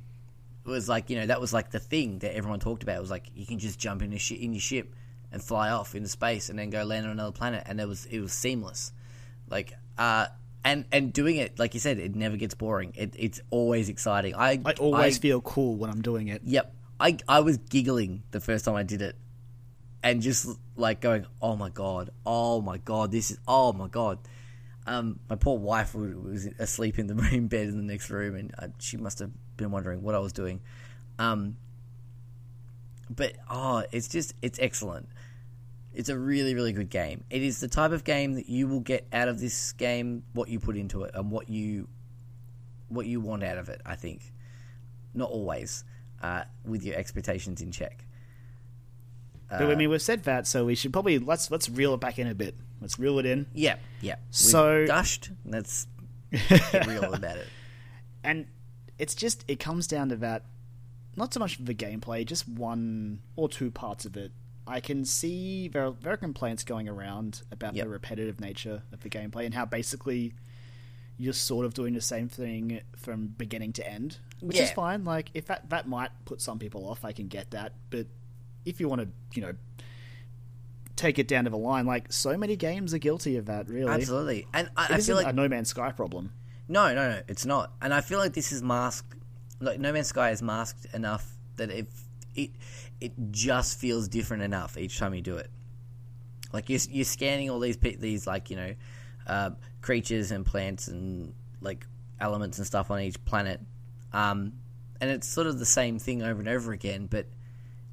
It was like you know that was like the thing that everyone talked about. It was like you can just jump in a shi in your ship and fly off into space and then go land on another planet, and it was it was seamless. Like uh, and and doing it like you said, it never gets boring. It, it's always exciting. I I always I- feel cool when I'm doing it. Yep. I I was giggling the first time I did it, and just like going, "Oh my god! Oh my god! This is oh my god!" Um, my poor wife was asleep in the room bed in the next room, and uh, she must have been wondering what I was doing. Um, but oh, it's just it's excellent. It's a really really good game. It is the type of game that you will get out of this game what you put into it and what you what you want out of it. I think not always uh, with your expectations in check. but I mean, we've said that, so we should probably let's let's reel it back in a bit. Let's reel it in. Yeah, yeah. We've So- gushed. Let's get real about it. and it's just it comes down to that not so much the gameplay just one or two parts of it i can see there are, there are complaints going around about Yep. the repetitive nature of the gameplay and how basically you're sort of doing the same thing from beginning to end which is fine like if that that might put some people off i can get that but if you want to you know take it down to the line like so many games are guilty of that really Absolutely, and I, I feel like a no man's sky problem no, no, no, it's not. And I feel like this is masked. Like No Man's Sky is masked enough that if it it just feels different enough each time you do it. Like you're you're scanning all these these like you know uh, creatures and plants and like elements and stuff on each planet, um, and it's sort of the same thing over and over again, but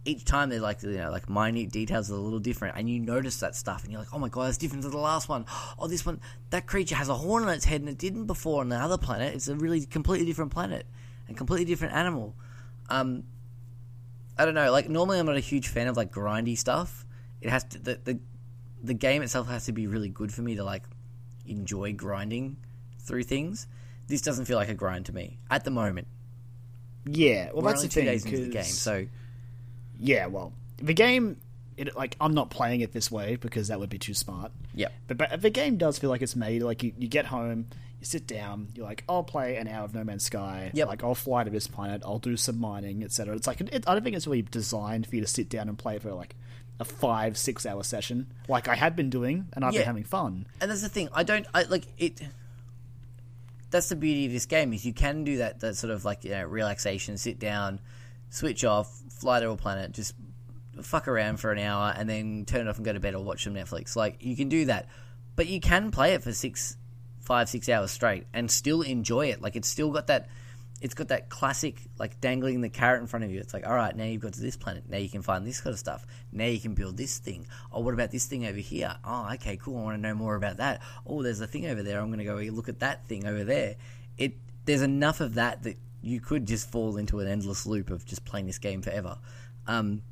each time they're like you know like minute details are a little different and you notice that stuff and you're like oh my god it's different to the last one. Oh this one that creature has a horn on its head and it didn't before on the other planet. It's a really completely different planet and completely different animal. Um i don't know like normally i'm not a huge fan of like grindy stuff it has to the the, the game itself has to be really good for me to like enjoy grinding through things this doesn't feel like a grind to me at the moment yeah well we're that's only the two thing days into the game, so Yeah, well, the game, it, like, I'm not playing it this way because that would be too smart. yeah But, but the game does feel like it's made. Like, you, you get home, you sit down, you're like, I'll play an hour of No Man's Sky. Yep. Like, I'll fly to this planet, I'll do some mining, etc. It's like, it, I don't think it's really designed for you to sit down and play for, like, a five, six hour session, like I had been doing, and I've Yeah. been having fun. and that's the thing. I don't. I like it. That's the beauty of this game is you can do that. That sort of like you know relaxation, sit down, switch off, fly to a planet, just fuck around for an hour and then turn it off and go to bed or watch some Netflix. Like you can do that, but you can play it for six, five, six hours straight and still enjoy it. Like it's still got that. It's got that classic, like dangling the carrot in front of you. It's like, all right, now you've got to this planet. Now you can find this kind of stuff. Now you can build this thing. Oh, what about this thing over here? Oh, okay, cool. I want to know more about that. Oh, there's a thing over there. I'm going to go look at that thing over there. It there's enough of that that you could just fall into an endless loop of just playing this game forever. Um,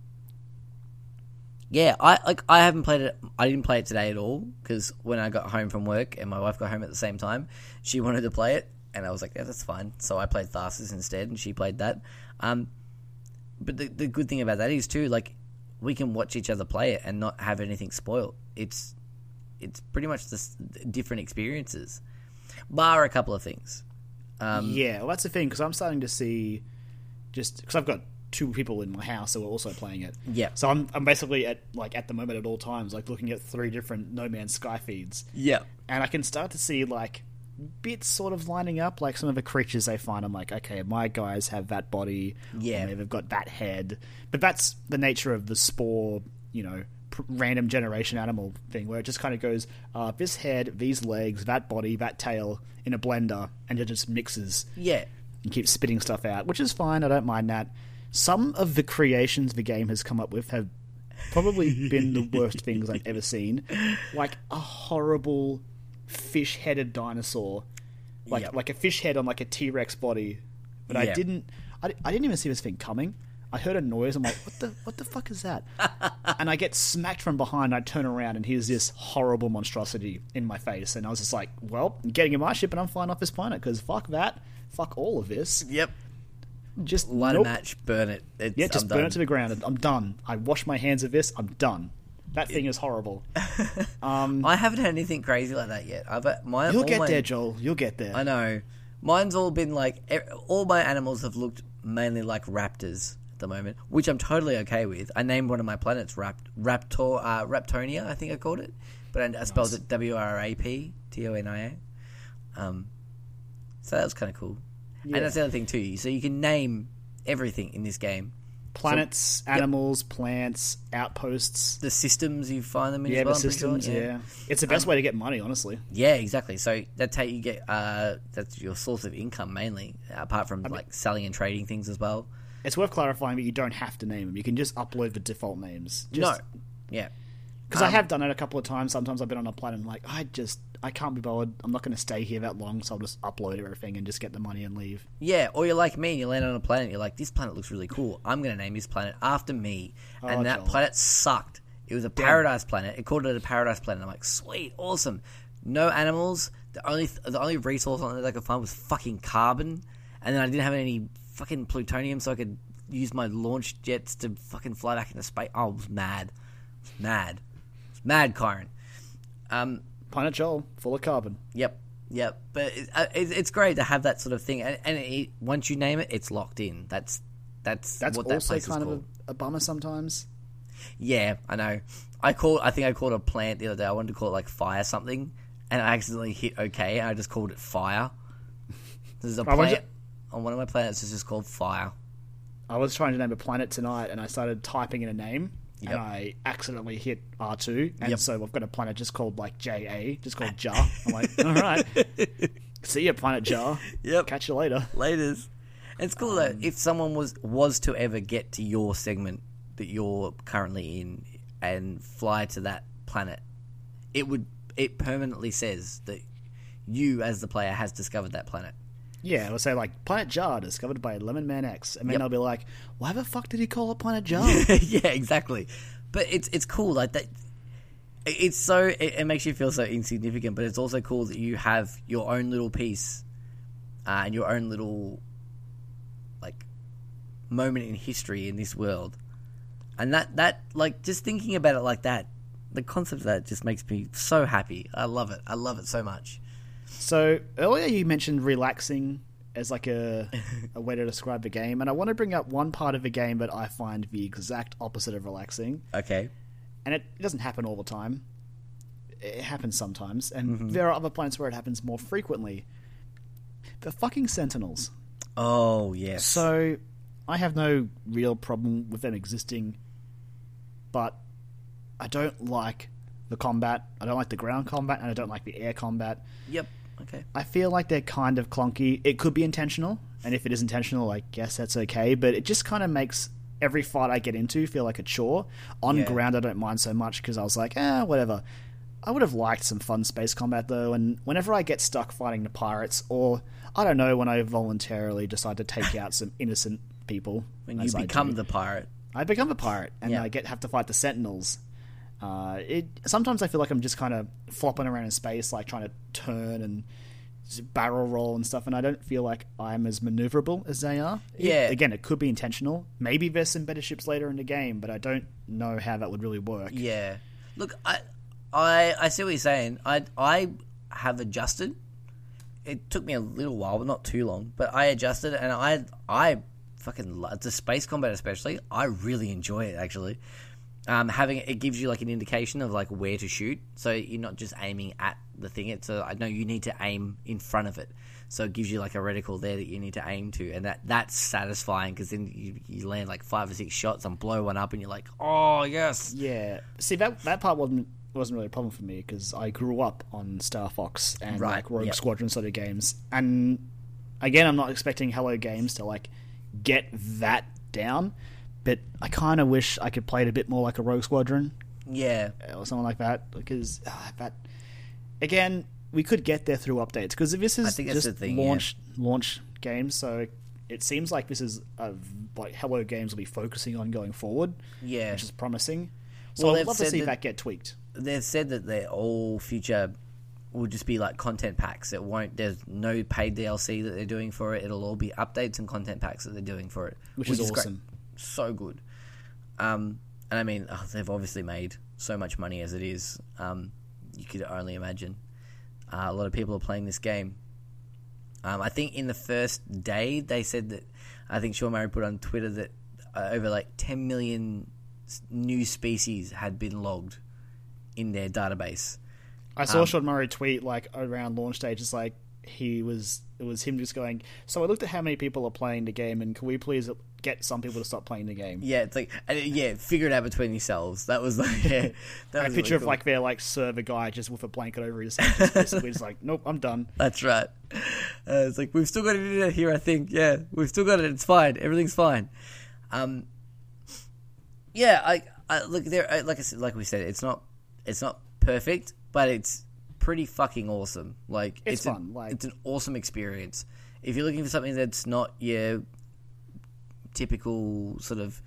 yeah, I like I haven't played it. I didn't play it today at all because when I got home from work and my wife got home at the same time, she wanted to play it, and I was like, "Yeah, that's fine." So I played Tharsis instead, and she played that. Um, but the the good thing about that is too, like we can watch each other play it and not have anything spoiled. It's it's pretty much this different experiences, bar a couple of things. Um, yeah, well, that's the thing because I'm starting to see just because I've got two people in my house who are also playing it. Yeah. So I'm I'm basically at like at the moment at all times like looking at three different No Man's Sky feeds, Yeah, and I can start to see like bits sort of lining up. Like some of the creatures they find, I'm like, okay, my guys have that body. Yeah. they've got that head. But that's the nature of the spore, you know. pr- Random generation animal thing where it just kind of goes, uh, this head, these legs, that body, that tail in a blender, and it just mixes yeah, and keeps spitting stuff out, which is fine. I don't mind that. Some of the creations the game has come up with have probably been the worst things I've ever seen. Like a horrible fish-headed dinosaur, like Yep. like a fish head on like a T-Rex body. But I didn't, I, I didn't even see this thing coming. I heard a noise. I'm like, what the what the fuck is that? and I get smacked from behind. I turn around and here's this horrible monstrosity in my face. And I was just like, well, I'm getting in my ship and I'm flying off this planet because fuck that, fuck all of this. yep. Just Light nope. a match, burn it. It's, Yeah, just I'm burn done. it to the ground. I'm done. I wash my hands of this. I'm done. That thing is horrible. I haven't had anything crazy like that yet. I've my You'll get my- there, Joel. You'll get there. I know. Mine's all been like all my animals have looked mainly like raptors at the moment, which I'm totally okay with. I named one of my planets Rapt- Raptor uh, Raptonia, I think I called it, but I, I spelled it W R A P T O N I A. Um, so that was kind of cool. Yeah. And that's the other thing too. So you can name everything in this game. Planets, animals, plants, outposts. The systems you find them in Yeah, as well. the I'm sure, systems. Yeah. it's the best way to get money, honestly. Yeah, exactly. So that's how you get. Uh, that's your source of income mainly, apart from like selling and trading things as well. It's worth clarifying that you don't have to name them. You can just upload the default names. Just, no, yeah, because I Um, have done it a couple of times. Sometimes I've been on a planet and like, I just, I can't be bothered. I'm not going to stay here that long, so I'll just upload everything and just get the money and leave. yeah. Or you're like me, and you land on a planet. You're like, this planet looks really cool. I'm going to name this planet after me. Oh, and that Joel. planet sucked. It was a paradise planet. It called it a paradise planet. I'm like, sweet, awesome. No animals. The only the only resource on it I could find was fucking carbon, and then I didn't have any fucking plutonium, so I could use my launch jets to fucking fly back into space. Oh, I was mad. I was mad. I was mad, Kyron. Um, Planet Joel, full of carbon. Yep, yep. But it, uh, it, it's great to have that sort of thing, and, and it, once you name it, it's locked in. That's that's That's what that also place kind is of a, a bummer sometimes. Yeah, I know. I called. I think I called a plant the other day. I wanted to call it like fire something, and I accidentally hit OK, and I just called it fire. There's a plant on one of my planets. It's just called fire. I was trying to name a planet tonight, and I started typing in a name, Yep. and I accidentally hit R two, and Yep. so I've got a planet just called like J A, just called Jar. I'm like, all right, see ya, planet Jar. Yep. Catch you later. Laters. It's cool Um, though. If someone was was to ever get to your segment that you're currently in and fly to that planet, it would it permanently says that you as the player has discovered that planet. Yeah, it'll say like Planet Jar discovered by Lemon Man X, and then Yep. they'll be like, why the fuck did he call it Planet Jar? yeah, exactly. But it's it's cool like that. It's so it, it makes you feel so insignificant, but it's also cool that you have your own little piece uh, and your own little like moment in history in this world, and that that like just thinking about it like that, the concept of that just makes me so happy. I love it. I love it so much. So earlier you mentioned relaxing as like a a way to describe the game, and I want to bring up one part of the game that I find the exact opposite of relaxing, Okay. and it, it doesn't happen all the time. It happens sometimes, and Mm-hmm. there are other points where it happens more frequently. The fucking Sentinels. Oh yes. So I have no real problem with them existing but I don't like the combat. I don't like the ground combat, and I don't like the air combat. Yep. Okay. I feel like they're kind of clunky. It could be intentional, and if it is intentional, I guess that's okay. But it just kind of makes every fight I get into feel like a chore. On Yeah. ground, I don't mind so much because I was like, eh, whatever. I would have liked some fun space combat though, and whenever I get stuck fighting the pirates, or I don't know, when I voluntarily decide to take out some innocent people, When you become do, the pirate. I become a pirate and Yeah. I get have to fight the sentinels. Uh, it sometimes I feel like I'm just kind of flopping around in space, like trying to turn and barrel roll and stuff, and I don't feel like I'm as maneuverable as they are. It- Yeah. again, it could be intentional. Maybe there's some better ships later in the game, but I don't know how that would really work. Yeah. Look, I, I, I see what you're saying. I, I have adjusted. It took me a little while, but not too long. But I adjusted, and I, I fucking love the space combat, especially. I really enjoy it actually. Um, having it gives you like an indication of like where to shoot, so you're not just aiming at the thing. It's a, I know you need to aim in front of it, so it gives you like a reticle there that you need to aim to, and that that's satisfying because then you, you land like five or six shots and blow one up, and you're like, oh yes, Yeah. See that that part wasn't wasn't really a problem for me because I grew up on Star Fox and Right, like Rogue yep. Squadron sort of games, and again, I'm not expecting Hello Games to like get that down, but I kind of wish I could play it a bit more like a Rogue Squadron yeah, or something like that because uh, that again we could get there through updates because this is just thing, yeah. launch launch games, so it seems like this is a, like Hello Games will be focusing on going forward, yeah. which is promising. So Well, I'd love to see that- that get tweaked. they've said that their all future will just be like content packs. It won't. There's no paid DLC that they're doing for it. It'll all be updates and content packs that they're doing for it, Which is great. awesome. So good. Um, and I mean, oh, they've obviously made so much money as it is. Um, you could only imagine. Uh, a lot of people are playing this game. Um, I think in the first day they said that. I think Sean Murray put on Twitter that uh, over like 10 million new species had been logged in their database. I saw Um, Sean Murray tweet like around launch stage, it's like he was it was him just going. So I looked at how many people are playing the game, and can we please get some people to stop playing the game? Yeah, it's like yeah, figure it out between yourselves. That was like yeah, that And a picture really of like their like server guy just with a blanket over his head, just basically just like, nope, I'm done. That's right. Uh, it's like we've still got internet here. I think. Yeah, we've still got it. It's fine. Everything's fine. Um, yeah, I, I look there. I- Like I said, like we said, it's not, it's not perfect, but it's pretty fucking awesome. Like It's a- fun, like- it's an awesome experience. If you're looking for something that's not your typical sort of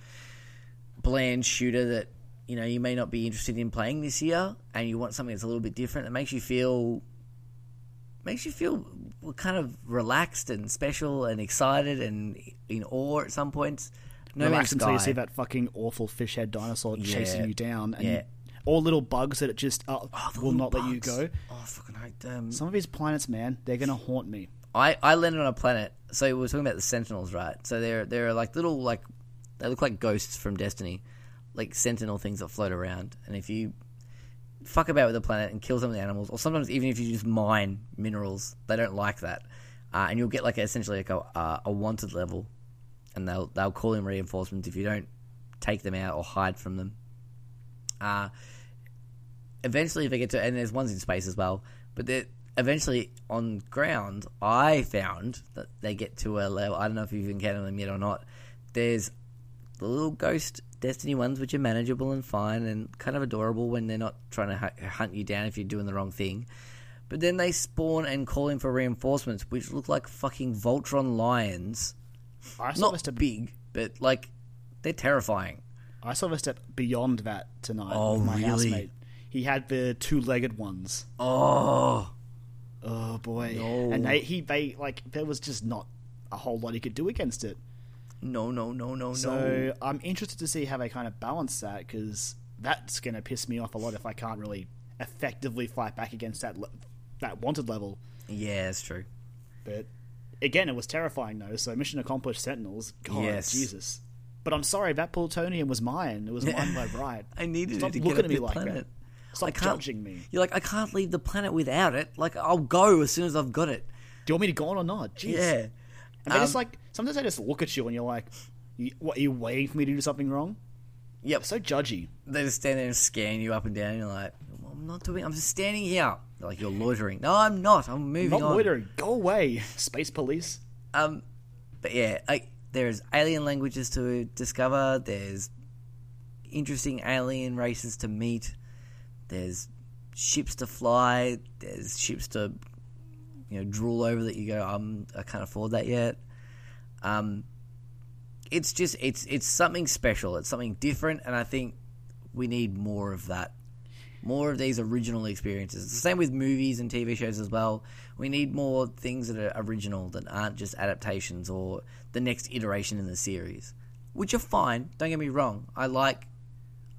bland shooter that you know you may not be interested in playing this year, and you want something that's a little bit different, that makes you feel makes you feel kind of relaxed and special and excited and in awe at some points. No Relax until you see that fucking awful fish head dinosaur chasing you down, and Yeah. all little bugs that it just uh, Oh, will not let you go. Oh, fucking hate them. Some of these planets, man, they're gonna haunt me. I, I landed on a planet. So we were talking about the Sentinels, right? So they're they're like little like they look like ghosts from Destiny, like Sentinel things that float around. And if you fuck about with the planet and kill some of the animals, or sometimes even if you just mine minerals, they don't like that, uh, and you'll get like essentially like a uh, a wanted level, and they'll they'll call in reinforcements if you don't take them out or hide from them. Uh, eventually, if they get to, and there's ones in space as well, but they're eventually on ground. I found that they get to a level. I don't know if you've encountered them yet or not. There's the little ghost Destiny ones, which are manageable and fine and kind of adorable when they're not trying to hu- hunt you down if you're doing the wrong thing. But then they spawn and call in for reinforcements, which look like fucking Voltron lions. I saw Not step. big, but like they're terrifying. I saw a step beyond that tonight Oh, with my really? housemate. He had the two-legged ones. Oh, Oh boy! No. And they, he, they like there was just not a whole lot he could do against it. no, no, no, no, So no. So I'm interested to see how they kind of balance that because that's going to piss me off a lot if I can't really effectively fight back against that le- that wanted level. Yeah, it's true. But again, it was terrifying though. So mission accomplished, Sentinels. God, Yes. Jesus. But I'm sorry, that plutonium was mine. It was mine by right. I needed Stop it to looking get at up me the like planet. that. Stop I can't- judging me. You're like, I can't leave the planet without it. Like, I'll go as soon as I've got it. Do you want me to go on or not? Jeez. Yeah. And they just Um, like sometimes they just look at you and you're like, you, "What are you waiting for me to do something wrong?" Yep. so judgy. They just stand there and scan you up and down. And you're like, I'm not doing. I'm just standing here. They're like you're loitering. No, I'm not. I'm moving Not on. loitering. Go away, space police. Um, but yeah, like, there's alien languages to discover. There's interesting alien races to meet. There's ships to fly. There's ships to you know drool over that you go. Um, I can't afford that yet. Um, it's just it's it's something special. It's something different, and I think we need more of that. More of these original experiences. It's the same with movies and TV shows as well. We need more things that are original that aren't just adaptations or the next iteration in the series, which are fine. Don't get me wrong. I like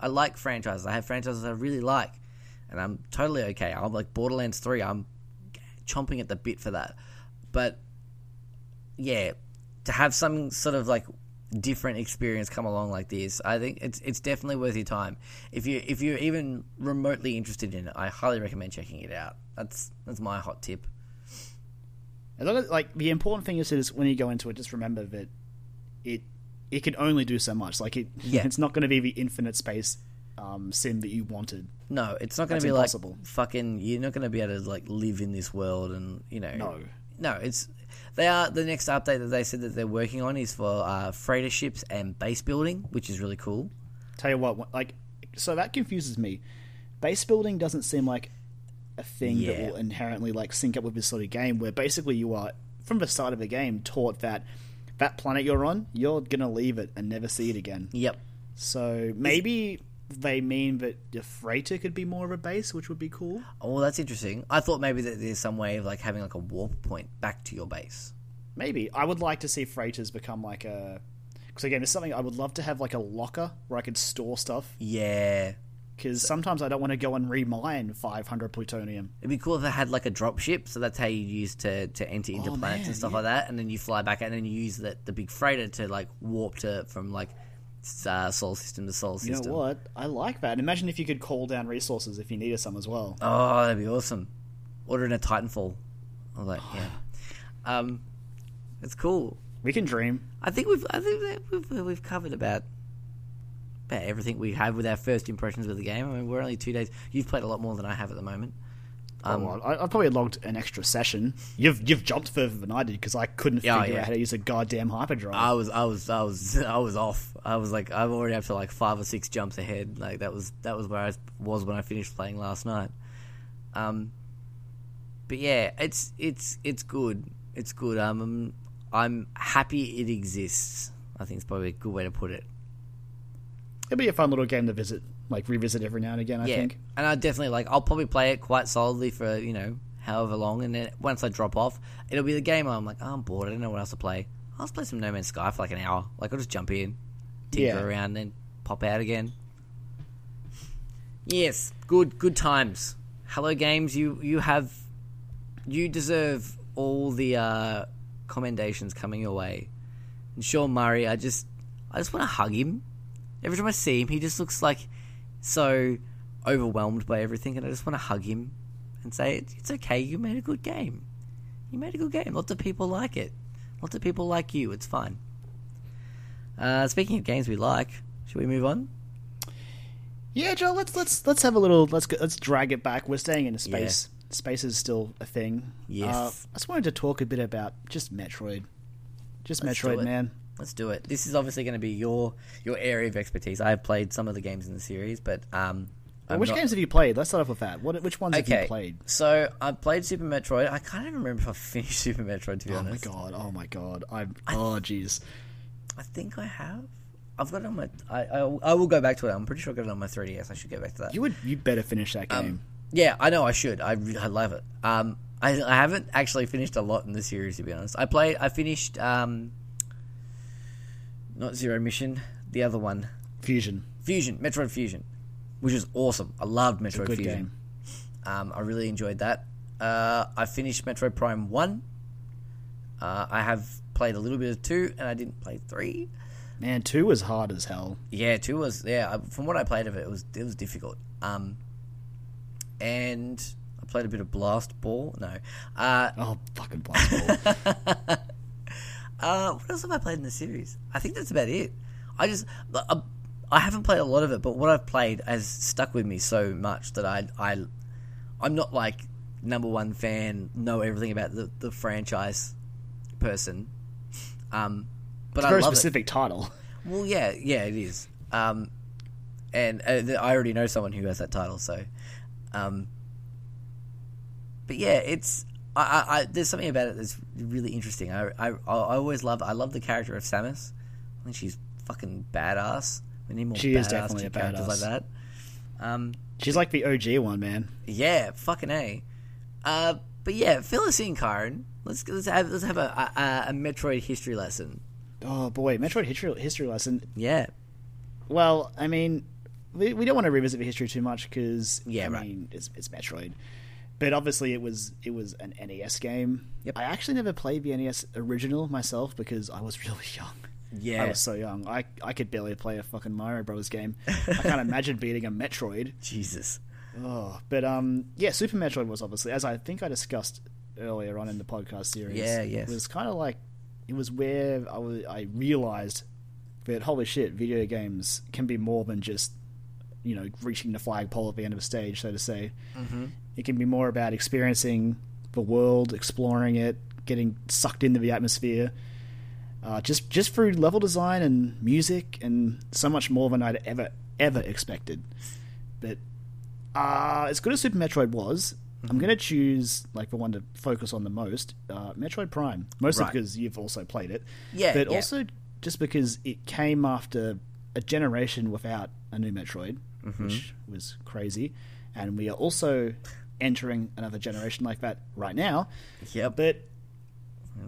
I like franchises. I have franchises I really like, and I'm totally okay. I'm like Borderlands Three. I'm chomping at the bit for that. But yeah, to have some sort of like different experience come along like this, I think it's it's definitely worth your time. If you if you're even remotely interested in it, I highly recommend checking it out. That's that's my hot tip. As long as, like the important thing is, is when you go into it, just remember that it it can only do so much. Like it, Yeah. it's not going to be the infinite space um, sim that you wanted. No, it's not going to be impossible. like fucking. You're not going to be able to like live in this world, and you know. No. no. It's they are the next update that they said that they're working on is for uh, freighter ships and base building, which is really cool. Tell you what, like, so that confuses me. Base building doesn't seem like a thing Yeah. that will inherently like sync up with this sort of game, where basically you are from the start of the game taught that that planet you're on, you're gonna leave it and never see it again. Yep. So maybe they mean that the freighter could be more of a base, which would be cool. Oh, that's interesting. I thought maybe that there's some way of like having like a warp point back to your base. Maybe I would like to see freighters become like a. Because again, it's something I would love to have like a locker where I could store stuff. Yeah. Because sometimes I don't want to go and remine 500 plutonium. It'd be cool if they had like a drop ship, so that's how you use to, to enter into Oh, planets man, and stuff like that, and then you fly back and then you use the, the big freighter to like warp to from like uh, solar system to solar You system. know what? I like that. Imagine if you could call down resources if you needed some as well. Oh, that'd be awesome. Ordering a Titanfall. Was like, yeah. Um, it's cool. We can dream. I think we've I think we've we've covered about about everything we have with our first impressions of the game. I mean, we're only two days. You've played a lot more than I have at the moment. Um, oh, well, I, I probably logged an extra session. You've you've jumped further than I did because I couldn't Yeah, figure yeah. out how to use a goddamn hyperdrive. I was I was I was I was off. I was like I'm already up to like five or six jumps ahead. Like that was that was where I was when I finished playing last night. Um, but yeah, it's it's it's good. It's good. Um, I'm I'm happy it exists. I think it's probably a good way to put it. It'd be a fun little game to visit, like revisit every now and again. I yeah, think. and I definitely like. I'll probably play it quite solidly for you know however long, and then once I drop off, it'll be the game. where I'm like, oh, I'm bored. I don't know what else to play. I'll just play some No Man's Sky for like an hour. Like I'll just jump in, tinker Yeah. around, then pop out again. Yes, good good times. Hello Games, you you have you deserve all the uh, commendations coming your way. And Sean Murray, I just I just want to hug him. Every time I see him, he just looks like so overwhelmed by everything, and I just want to hug him and say, "It's, okay. You made a good game. You made a good game. Lots of people like it. Lots of people like you. It's fine." Uh, speaking of games we like, should we move on? Yeah, Joel. Let's let's let's have a little. Let's go, let's drag it back. We're staying in a space. Space is still a thing. Yes. Uh, I just wanted to talk a bit about just Metroid. Just Let's Metroid, man. Let's do it. This is obviously going to be your your area of expertise. I have played some of the games in the series, but um, I'm which not- games have you played? Let's start off with that. What which ones have you played? so I played Super Metroid. I can't even remember if I finished Super Metroid to be honest. Oh my god! Oh my god! I'm. Oh jeez. I think I have. I've got it on my. I, I I will go back to it. I'm pretty sure I got it on my 3ds. I should go back to that. You would. You better finish that game. Um, yeah, I know I should. I, I love it. Um, I, I haven't actually finished a lot in the series to be honest. I played. I finished. Um, not Zero Mission. The other one, Fusion. Fusion, Metroid Fusion, which is awesome. I loved Metroid good Fusion. game. Um, I really enjoyed that. Uh, I finished Metroid Prime One. Uh, I have played a little bit of two, and I didn't play three. Man, two was hard as hell. Yeah, two was yeah. I- From what I played of it, it was it was difficult. Um, and I played a bit of Blast Ball. No, uh, Oh fucking blast ball. uh, what else have I played in the series? I think that's about it. I just I, I haven't played a lot of it, but what I've played has stuck with me so much that I I I'm not like number one fan, know everything about the, the franchise person. Um, but It's a I very love it. specific title. Well, yeah, yeah, it is. Um, and uh, I already know someone who has that title, so. Um, but yeah, it's I, I, there's something about it that's really interesting. I, I I always love I love the character of Samus. I think she's fucking badass. We need more She badass is definitely a characters badass. like that. Um, She's like the OG one, man. yeah, fucking a. Uh, but yeah, fill us in, Karen. Let's let's have let's have a a, a Metroid history lesson. Oh boy, Metroid history, history lesson. Yeah, Well, I mean, we, we don't want to revisit the history too much because Yeah, I right. mean, it's, it's Metroid. But obviously, it was it was an NES game. Yep. I actually never played the NES original myself because I was really young. yeah. I was so young. I I could barely play a fucking Mario Bros. game. I can't imagine beating a Metroid. Jesus. Oh, but um, yeah, Super Metroid was obviously, as I think I discussed earlier on in the podcast series. Yeah, yes. It was kind of like it was where I was, I realized that holy shit, video games can be more than just you know reaching the flagpole at the end of a stage, so to say. Mm-hmm. It can be more about experiencing the world, exploring it, getting sucked into the atmosphere. Uh, just just through level design and music and so much more than I'd ever ever expected. But uh, as good as Super Metroid was, Mm-hmm. I'm going to choose like the one to focus on the most, uh, Metroid Prime. Mostly Right. because you've also played it, Yeah, but yeah. also just because it came after a generation without a new Metroid, Mm-hmm. which was crazy, and we are also entering another generation like that right now. Yeah, But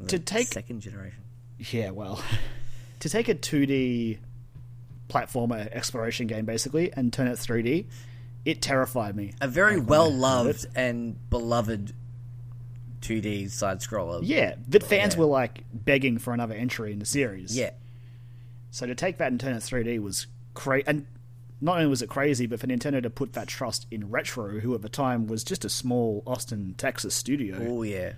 to take second generation. yeah, well, to take a 2D platformer exploration game basically and turn it 3D, it terrified me. A very Like, well loved and beloved 2D side scroller. Yeah, that fans Yeah. were like begging for another entry in the series. Yeah. So to take that and turn it 3D was crazy. And not only was it crazy, but for Nintendo to put that trust in Retro, who at the time was just a small Austin, Texas studio. Oh yeah.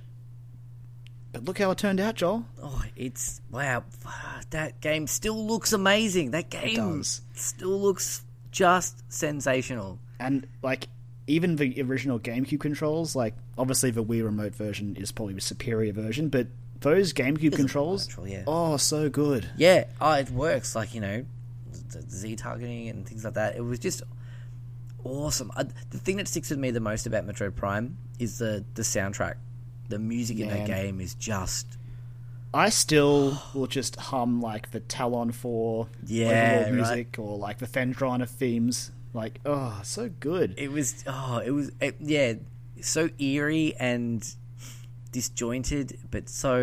But look how it turned out, Joel. Oh, it's wow. Ah, that game still looks amazing. That game does. still looks just sensational. And like even the original GameCube controls, like obviously the Wii Remote version is probably the superior version, but those GameCube controls, natural, yeah. oh, so good. Yeah. Oh, it works. Like you know, Z targeting and things like that. It was just awesome. I, the thing that sticks with me the most about Metroid Prime is the the soundtrack. The music in that game is just I still will just hum like the Tallon 4 Yeah, right. music or like the Phendrana themes. Like, oh, so good. it was oh it was it, yeah so eerie and disjointed but so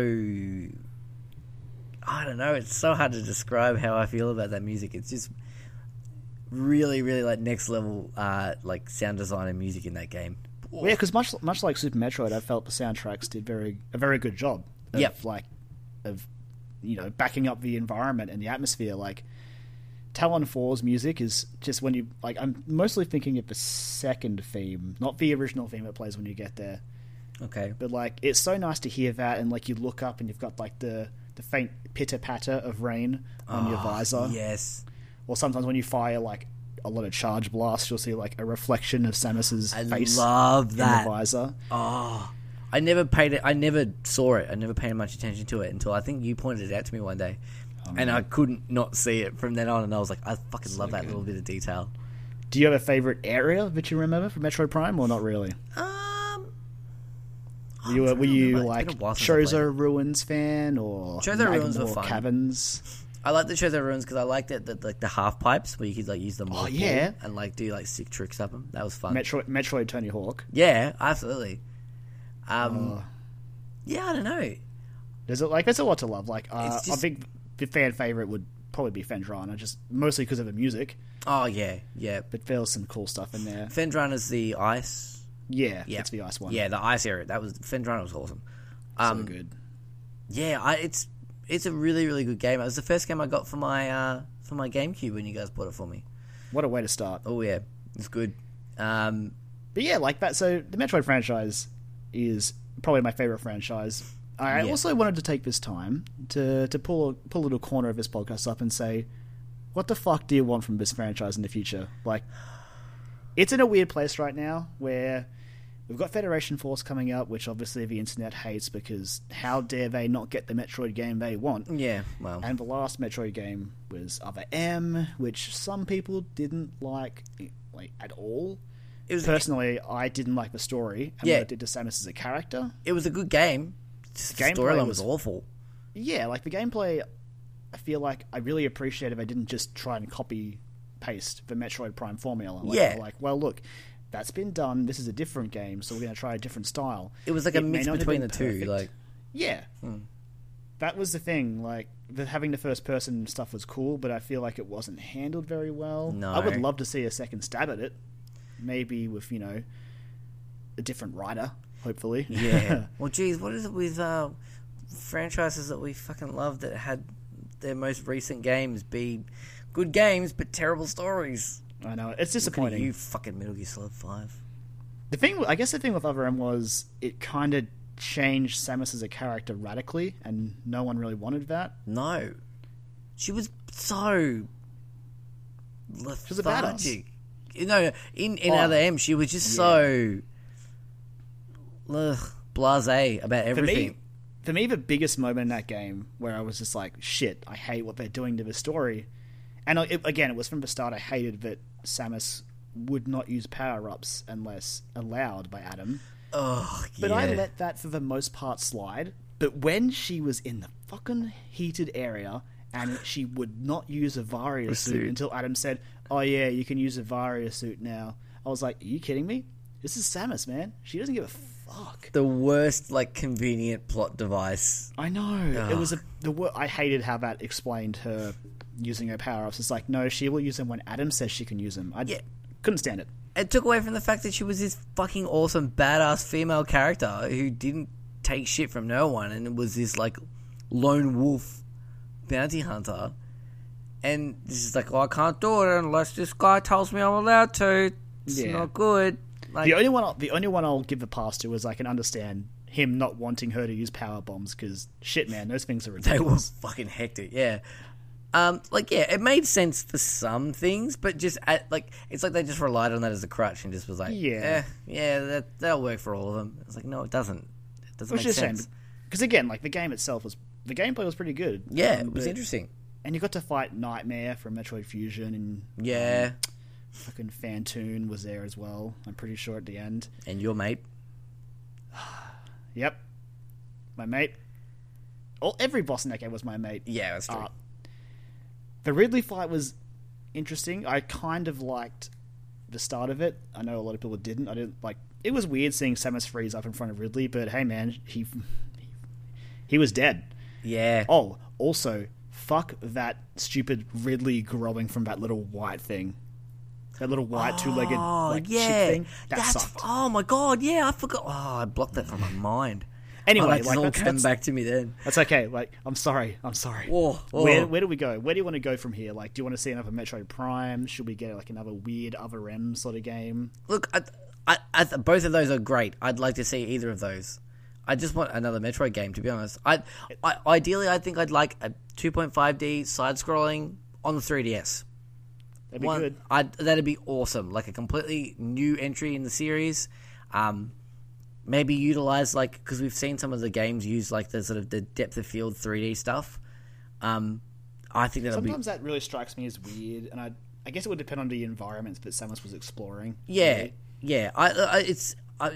i don't know it's so hard to describe how i feel about that music it's just really really like next level uh like sound design and music in that game yeah, because much much like Super Metroid, I felt the soundtracks did very a very good job. Of, Yep. Like, of you know backing up the environment and the atmosphere. Like, Tallon 4's music is just when you like. I'm mostly thinking of the second theme, not the original theme it plays when you get there. okay But like, it's so nice to hear that, and like you look up and you've got like the the faint pitter patter of rain on your Oh, visor. yes Or sometimes when you fire like a lot of charge blasts, you'll see like a reflection of Samus's i face love in the visor. oh i never paid it i never saw it i never paid much attention to it until i think you pointed it out to me one day and i couldn't not see it from then on and i was like i fucking love that good. little bit of detail Do you have a favorite area that you remember from Metroid Prime, or not really? um Were you, were you like been a while since I played Chozo Ruins fan, or Chozo Ruins were fun. Caverns? I like the Chozo ruins because I liked it, the, like the half pipes where you could like use them. Oh, yeah. and like do like sick tricks up them. That was fun. Metroid, Metroid Tony Hawk. yeah, absolutely. Um, Oh. yeah, I don't know. There's a, like there's a lot to love. Like uh, just- I think the fan favorite would probably be Phendrana, just mostly because of the music. Oh yeah, yeah. But there's some cool stuff in there. Phendrana's the ice. Yeah, Yeah, it's the ice one. Yeah, the ice area. That was Phendrana was awesome. so Um, good. yeah, I, it's it's a really really good game. It was the first game I got for my uh, for my GameCube when you guys bought it for me. What a way to start. Oh yeah, it's good. Um, But yeah, like that. So the Metroid franchise is probably my favorite franchise. I Yeah. also wanted to take this time to to pull pull a little corner of this podcast up and say, what the fuck do you want from this franchise in the future? Like, it's in a weird place right now where we've got Federation Force coming up, which obviously the internet hates because how dare they not get the Metroid game they want? Yeah, well, And the last Metroid game was Other M, which some people didn't like, like at all. it was Personally, I didn't like the story and Yeah. what it did to Samus as a character. it was a good game. Just the storyline was- was awful. Yeah, like the gameplay, I feel like I really appreciate if I didn't just try and copy paste the Metroid Prime formula. Like, Yeah. like, well, look, that's been done. This is a different game, so we're going to try a different style. It was like a It mix between the been two. Like, Yeah. That was the thing. Like, the, having the first person stuff was cool, but I feel like it wasn't handled very well. No. I would love to see a second stab at it. Maybe with, you know, a different writer, hopefully. yeah. well, geez, what is it with uh, franchises that we fucking love that had their most recent games be good games but terrible stories? I know. It's disappointing. You fucking Metal Gear Solid Five. The thing, I guess, the thing with Other M was it kind of changed Samus as a character radically, and no one really wanted that. No, she was so was a badass. lethargic. You know, in in Oh, other M, she was just so ugh, blasé about For everything. me, for me, the biggest moment in that game where I was just like, "Shit, I hate what they're doing to the story," and it, again, it was from the start. I hated that Samus would not use power ups unless allowed by Adam. Oh, But yeah. I let that for the most part slide. But when she was in the fucking heated area and she would not use a Varia suit, suit. until Adam said, "Oh yeah, you can use a Varia suit now," I was like, "Are you kidding me? This is Samus, man. She doesn't give a fuck." the worst, like, convenient plot device. I know it was a the wor- I hated how that explained her using her power ups. It's like, no, she will use them when Adam says she can use them. I Yeah. couldn't stand it. It took away from the fact that she was this fucking awesome, badass female character who didn't take shit from no one and was this, like, lone wolf bounty hunter. And this is like, oh, I can't do it unless this guy tells me I'm allowed to. It's Yeah. not good. Like, The only one, I'll, the only one I'll give the pass to is I can understand him not wanting her to use power bombs because shit, man, those things are ridiculous. They were fucking hectic, yeah. Um, like yeah, it made sense for some things, but just at, like it's like they just relied on that as a crutch and just was like, Yeah. eh, yeah, that that'll work for all of them. It's like no, it doesn't. It doesn't Which make sense. because again, like the game itself was the gameplay was pretty good. Yeah, Um, it was but- interesting. and you got to fight Nightmare from Metroid Fusion, and Yeah, fucking Fantoon was there as well. I'm pretty sure at the end. and your mate. Yep, my mate. All every boss in that game was my mate. Yeah, that's true. Uh, the Ridley fight was interesting. I kind of liked the start of it. I know a lot of people didn't. I didn't like. It was weird seeing Samus freeze up in front of Ridley, but hey, man, he he was dead. yeah, Oh, also, fuck that stupid Ridley growing from that little white thing. That little white oh, two-legged oh like yeah, thing. That that's sucked. oh my god, yeah, I forgot. Oh, I blocked that from my mind. Anyway, oh, like all that's, came that's, back to me then. that's okay. Like, I'm sorry. I'm sorry. Whoa, whoa. Where where do we go? Where do you want to go from here? Like, do you want to see another Metroid Prime? Should we get like another weird other M sort of game? Look, I, I, I, both of those are great. I'd like to see either of those. I just want another Metroid game, to be honest. I, I ideally, I think I'd like a 2.5D side-scrolling on the 3DS. That'd be One, good. I'd, that'd be awesome. Like a completely new entry in the series. Um, maybe utilize like because we've seen some of the games use like the sort of the depth of field 3D stuff. Um, I think that'll be Sometimes that really strikes me as weird, and I I guess it would depend on the environments that Samus was exploring. Yeah, really. yeah. I, I it's I,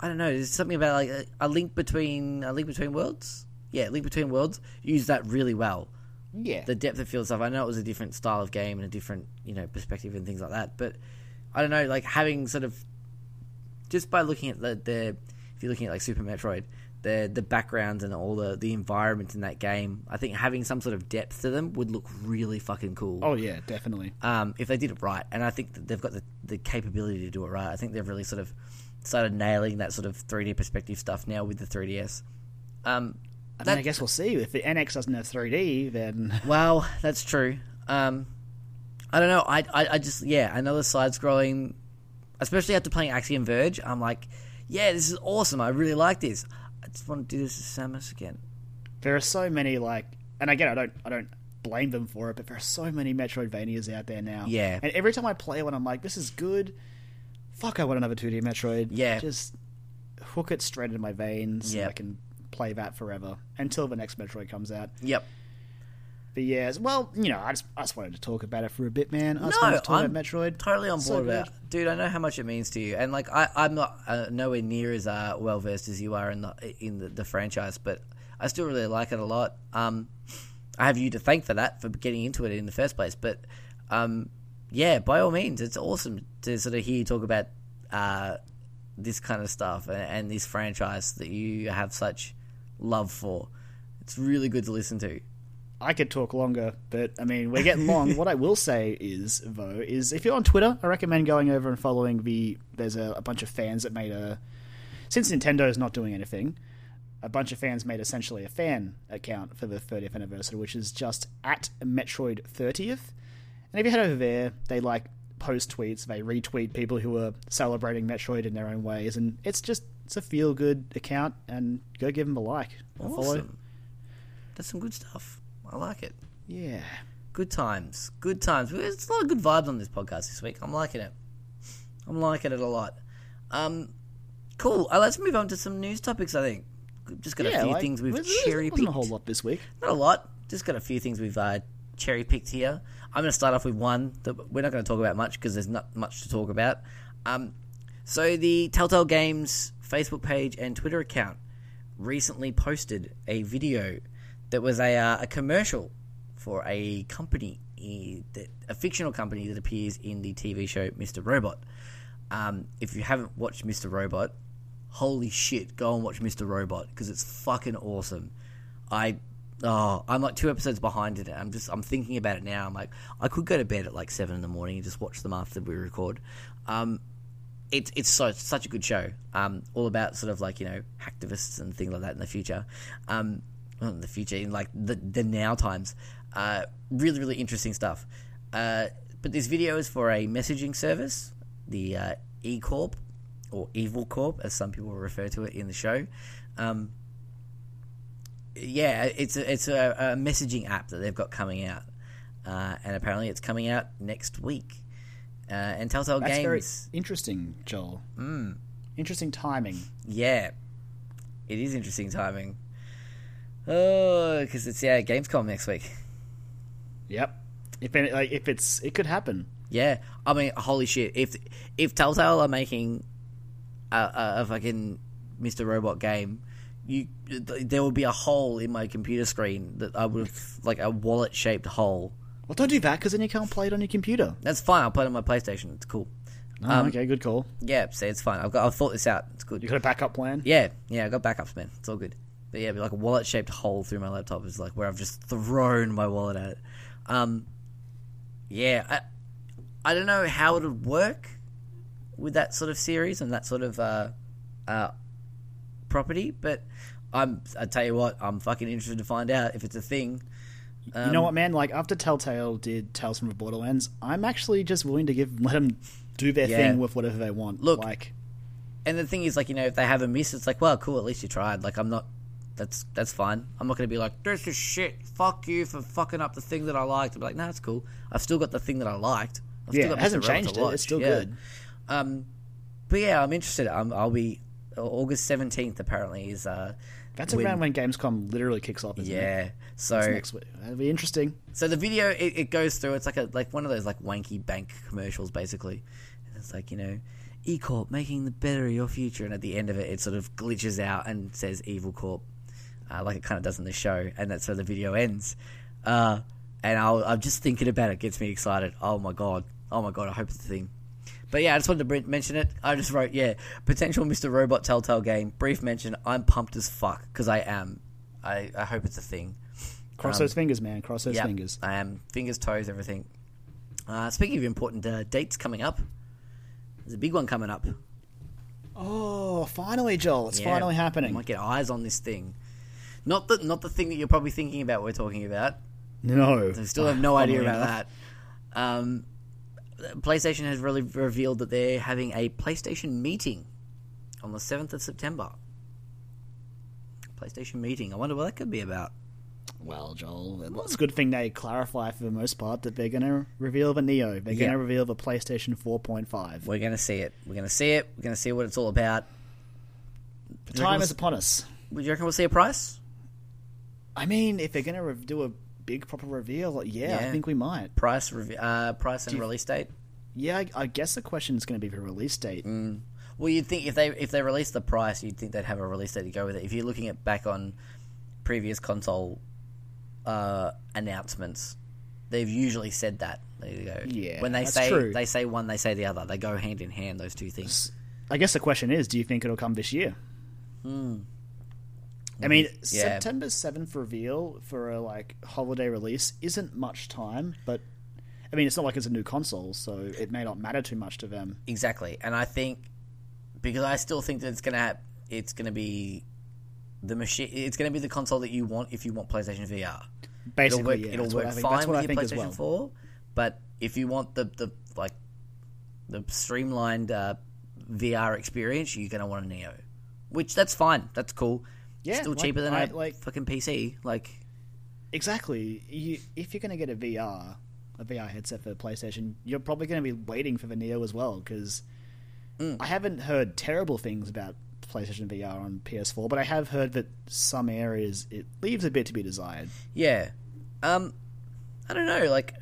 I don't know. There's something about like a, a link between a link between worlds. Yeah, link between worlds. Use that really well. yeah. The depth of field stuff. I know it was a different style of game and a different you know perspective and things like that. But I don't know. Like having sort of just by looking at the, the if you're looking at like Super Metroid, the the backgrounds and all the the environment in that game, I think having some sort of depth to them would look really fucking cool oh yeah, definitely. um, if they did it right. And I think that they've got the, the capability to do it right. I think they've really sort of started nailing that sort of 3D perspective stuff now with the 3DS. Um, I mean, I guess we'll see. If the NX doesn't have 3D, then well, that's true. Um, I don't know. I, I, I just yeah, another side scrolling, especially after playing Axiom Verge. I'm like, yeah, this is awesome. I really like this. I just want to do this with Samus again. there are so many like, and again, I don't, I don't blame them for it, but there are so many Metroidvanias out there now. Yeah. and every time I play one, I'm like, this is good. Fuck, I want another 2D Metroid. Yeah. just hook it straight into my veins. Yeah. I can play that forever until the next Metroid comes out. Yep. But yeah, well, you know, I just, I just wanted to talk about it for a bit, man. I just No, wanted to talk I'm about Metroid. Totally on So board good. about, dude. I know how much it means to you, and like I, I'm not uh, nowhere near as uh, well versed as you are in the in the, the franchise, but I still really like it a lot. Um, I have you to thank for that for getting into it in the first place, but um, yeah, by all means, it's awesome to sort of hear you talk about uh, this kind of stuff and, and this franchise that you have such love for. It's really good to listen to. I could talk longer, but I mean, we're getting long. what I will say is, though, is if you're on Twitter, I recommend going over and following the. There's a, a bunch of fans that made a. Since Nintendo is not doing anything, a bunch of fans made essentially a fan account for the 30th anniversary, which is just at Metroid 30th. And if you head over there, they like post tweets, they retweet people who are celebrating Metroid in their own ways, and it's just it's a feel good account. And go give them a like, a follow. Awesome. That's some good stuff. I like it. Yeah. Good times. Good times. There's a lot of good vibes on this podcast this week. I'm liking it. I'm liking it a lot. Um, cool. Uh, let's move on to some news topics. I think. Just got a few like, things we've cherry picked. a whole lot this week. Not a lot. Just got a few things we've uh, cherry picked here. I'm going to start off with one that we're not going to talk about much because there's not much to talk about. Um, so the Telltale Games Facebook page and Twitter account recently posted a video that was a, uh, a commercial for a company, eh, that, a fictional company that appears in the TV show Mr. Robot. Um, if you haven't watched Mr. Robot, holy shit, go and watch Mr. Robot because it's fucking awesome. I oh, I'm like two episodes behind it. I'm just I'm thinking about it now. I'm like I could go to bed at like seven in the morning and just watch them after we record. Um, it's it's so such a good show. Um, all about sort of like you know hacktivists and things like that in the future. Um, well, in the future in like the the now times. Uh, really really interesting stuff. Uh, but this video is for a messaging service, the uh, E Corp or Evil Corp, as some people refer to it in the show. Um, yeah, it's a, it's a, a messaging app that they've got coming out, uh, and apparently it's coming out next week. Uh, and Telltale That's very Games, interesting, Joel. Mm. Interesting timing. yeah, it is interesting timing. Oh, because it's yeah Gamescom next week. Yep. If it, like if it's it could happen. Yeah, I mean, holy shit! If if Telltale are making a, a, a fucking Mr. Robot game, you there will be a hole in my computer screen that I would have like a wallet shaped hole. Well, don't do that because then you can't play it on your computer. That's fine. I'll play it on my PlayStation. It's cool. Oh, Um, okay, good call. Yeah, see, it's fine. I've got. I've thought this out. It's good. You got a backup plan? Yeah, yeah. I got backups, man. It's all good. But yeah, like a wallet shaped hole through my laptop is like where I've just thrown my wallet at it. Um, yeah, I, I don't know how it would work with that sort of series and that sort of uh, uh, property, but I'm. I tell you what, I'm fucking interested to find out if it's a thing. you know what, man? Like after Telltale did Tales from the Borderlands, I'm actually just willing to give let them do their Yeah. thing with whatever they want. Look, like And the thing is, like you know, if they have a miss, it's like, well, cool. At least you tried. Like I'm not. That's that's fine. I'm not going to be like, this is shit. Fuck you for fucking up the thing that I liked. I'm like, no, it's cool. I've still got the thing that I liked. I've Yeah, still got it hasn't changed it. It's still Yeah. good. Um, but yeah, I'm interested. I'm, I'll be August 17th. Apparently is uh, that's when- around when Gamescom literally kicks off. Isn't it? yeah. So It's next week. That'll be interesting. so the video it, it goes through. It's like a like one of those like wanky bank commercials, basically. And it's like you know, E Corp making the better of your future, and at the end of it, it sort of glitches out and says Evil Corp, uh, like it kind of does in the show, and that's where the video ends. Uh, and I'll, I'm just thinking about it gets me excited. Oh my god, oh my god, I hope it's a thing. But yeah, I just wanted to mention it. I just wrote, yeah, potential Mr. Robot Telltale game. Brief mention. I'm pumped as fuck because I am. I, I hope it's a thing. Cross those fingers, man. Cross those Um, Yep, fingers. I am. Fingers, toes, everything. Uh, speaking of important uh, dates coming up, there's a big one coming up. Oh, finally, Joel! It's Yeah, finally I happening. might get eyes on this thing. Not the not the thing that you're probably thinking about. We're talking about. No, I still have no idea about enough. that. Um, PlayStation has really revealed that they're having a PlayStation meeting on the seventh of September. PlayStation meeting. I wonder what that could be about. Well, Joel, it's a good thing they clarify for the most part that they're going to reveal the Neo. They're going to reveal the PlayStation 4.5. We're gonna see it. We're gonna see it. We're gonna see what it's all about. The time is upon us. Would you reckon we'll see a price? I mean, if they're going to re- do a big proper reveal, like, yeah, I Yeah. think we might. Price, rev- uh, price and release date. Yeah, I, I guess the question is going to be the release date. Well, you'd think if they if they release the price, you'd think they'd have a release date to go with it. If you're looking at back on previous console uh, announcements, they've usually said that. There you go. Yeah, when they that's say true. they say one, they say the other. They go hand in hand. Those two things. I guess the question is, do you think it'll come this year? I mean. Yeah. September seventh reveal for a like holiday release isn't much time, but I mean, it's not like it's a new console, so it may not matter too much to them. Exactly, and I think because I still think that it's gonna have, it's gonna be the machine. It's gonna be the console that you want if you want PlayStation VR. Basically, it'll work. yeah, it'll work fine with your PlayStation well. Four, but if you want the the like the streamlined uh, VR experience, you're gonna want a Neo, which that's fine. That's cool. Yeah, still like, cheaper than I- a like- fucking PC. Like, Exactly. You, if you're going to get a VR, a VR headset for the PlayStation, you're probably going to be waiting for the Neo as well because Mm. I haven't heard terrible things about PlayStation VR on PS4, but I have heard that some areas it leaves a bit to be desired. yeah, um, I don't know. Like,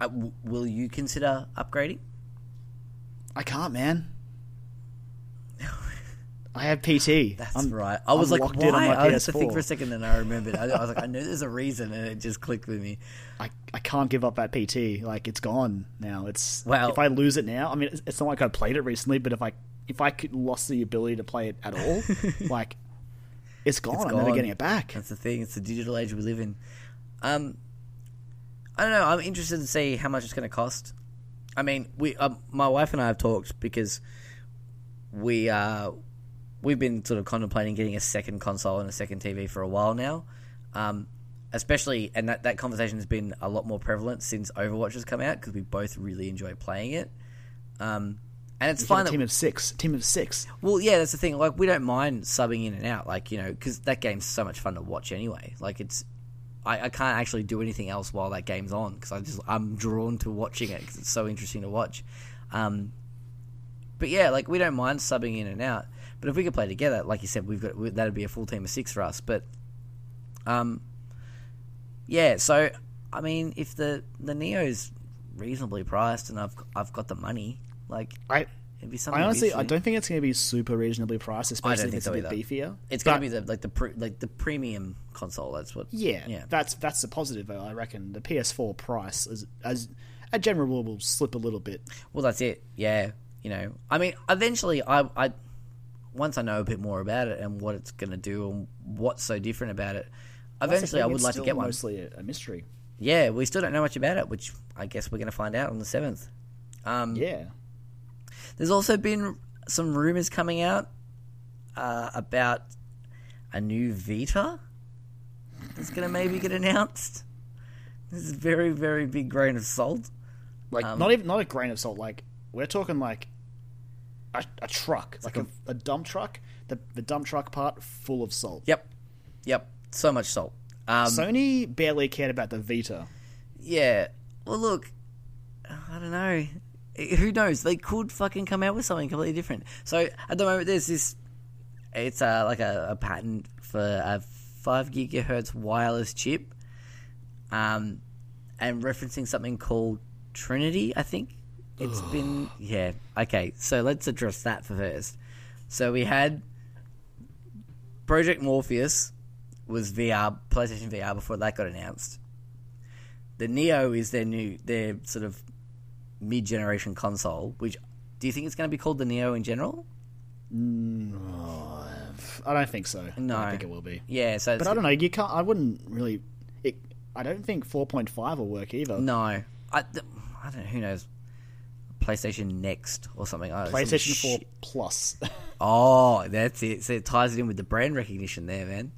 uh, w- will you consider upgrading? I can't, man. I have PT. That's I'm- right. I was I'm like, why? in on my I had to think for a second, and I remembered. I, I was like, I know there's a reason, and it just clicked with me. I, I can't give up that PT. Like it's gone now. It's Well- if I lose it now, I mean, it's, it's not like I played it recently, but if I if I could lost the ability to play it at all, like it's gone. I'm never getting it back. That's the thing. It's the digital age we live in. Um, I don't know. I'm interested to see how much it's going to cost. I mean, we, um, my wife and I have talked because we, uh, we've been sort of contemplating getting a second console and a second TV for a while now. Um, especially, and that, that conversation has been a lot more prevalent since Overwatch has come out because we both really enjoy playing it. Um, and it's It's fine that team of six. Team of six. well, yeah, that's the thing. Like, we don't mind subbing in and out, like you know, because that game's so much fun to watch anyway. Like, it's I, I can't actually do anything else while that game's on because I just I'm drawn to watching it because it's so interesting to watch. Um, but yeah, like we don't mind subbing in and out. But if we could play together, like you said, we've got we, that'd be a full team of six for us. But um, yeah. So I mean, if the the Neo's reasonably priced and I've I've got the money, like I it'd be something. I honestly I don't think it's going to be super reasonably priced, especially if it's so a bit either. beefier. It's gonna be the like the pre, like the premium console. That's what. Yeah, Yeah. that's that's the positive. I reckon the PS4 price is as a general rule will slip a little bit. Well, that's it. Yeah, you know. I mean, eventually, I, I once I know a bit more about it and what it's gonna do and what's so different about it. Eventually, I would like to get one. Mostly a, mystery. Yeah, we still don't know much about it, which I guess we're gonna find out on the seventh. Um, Yeah, There's also been some rumors coming out uh, about a new Vita that's going to maybe get announced. This is a very, very big grain of salt. like Um, not even not a grain of salt. Like we're talking like a, a truck, like a, a dump truck. The the dump truck part full of salt. Yep, yep, so much salt. Um, Sony barely cared about the Vita. yeah. Well, look, I don't know. Who knows? They could fucking come out with something completely different. So at the moment, there's this. It's uh, like a, a patent for a five gigahertz wireless chip, um, and referencing something called Trinity. I think it's been yeah. Okay, so let's address that for first. So we had Project Morpheus was VR PlayStation VR before that got announced. The Neo is their new their sort of mid generation console. Which do you think it's going to be called the Neo in general? Mm. I don't think so. I No. don't think it will be. Yeah, so But I don't know. You can't. I wouldn't really. It, I don't think 4.5 will work either. no, I, I don't know. Who knows? PlayStation Next or something. Oh, some PlayStation sh- 4 Plus. Oh, that's it. So it ties it in with the brand recognition there, man.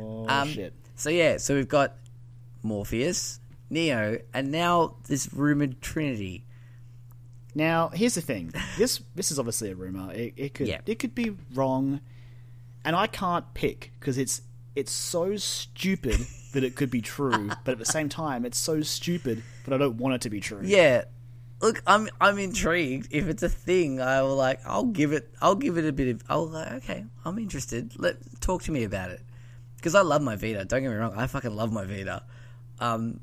oh Um, shit! So yeah, so we've got Morpheus, Neo, and now this rumored Trinity. Now here's the thing. This this is obviously a rumor. It, it could Yeah. it could be wrong, and I can't pick because it's it's so stupid that it could be true, but at the same time, it's so stupid that I don't want it to be true. Yeah. Look, I'm I'm intrigued. If it's a thing, I will like. I'll give it. I'll give it a bit of. I'll like. Okay, I'm interested. Let talk to me about it because I love my Vita. Don't get me wrong. I fucking love my Vita. Um,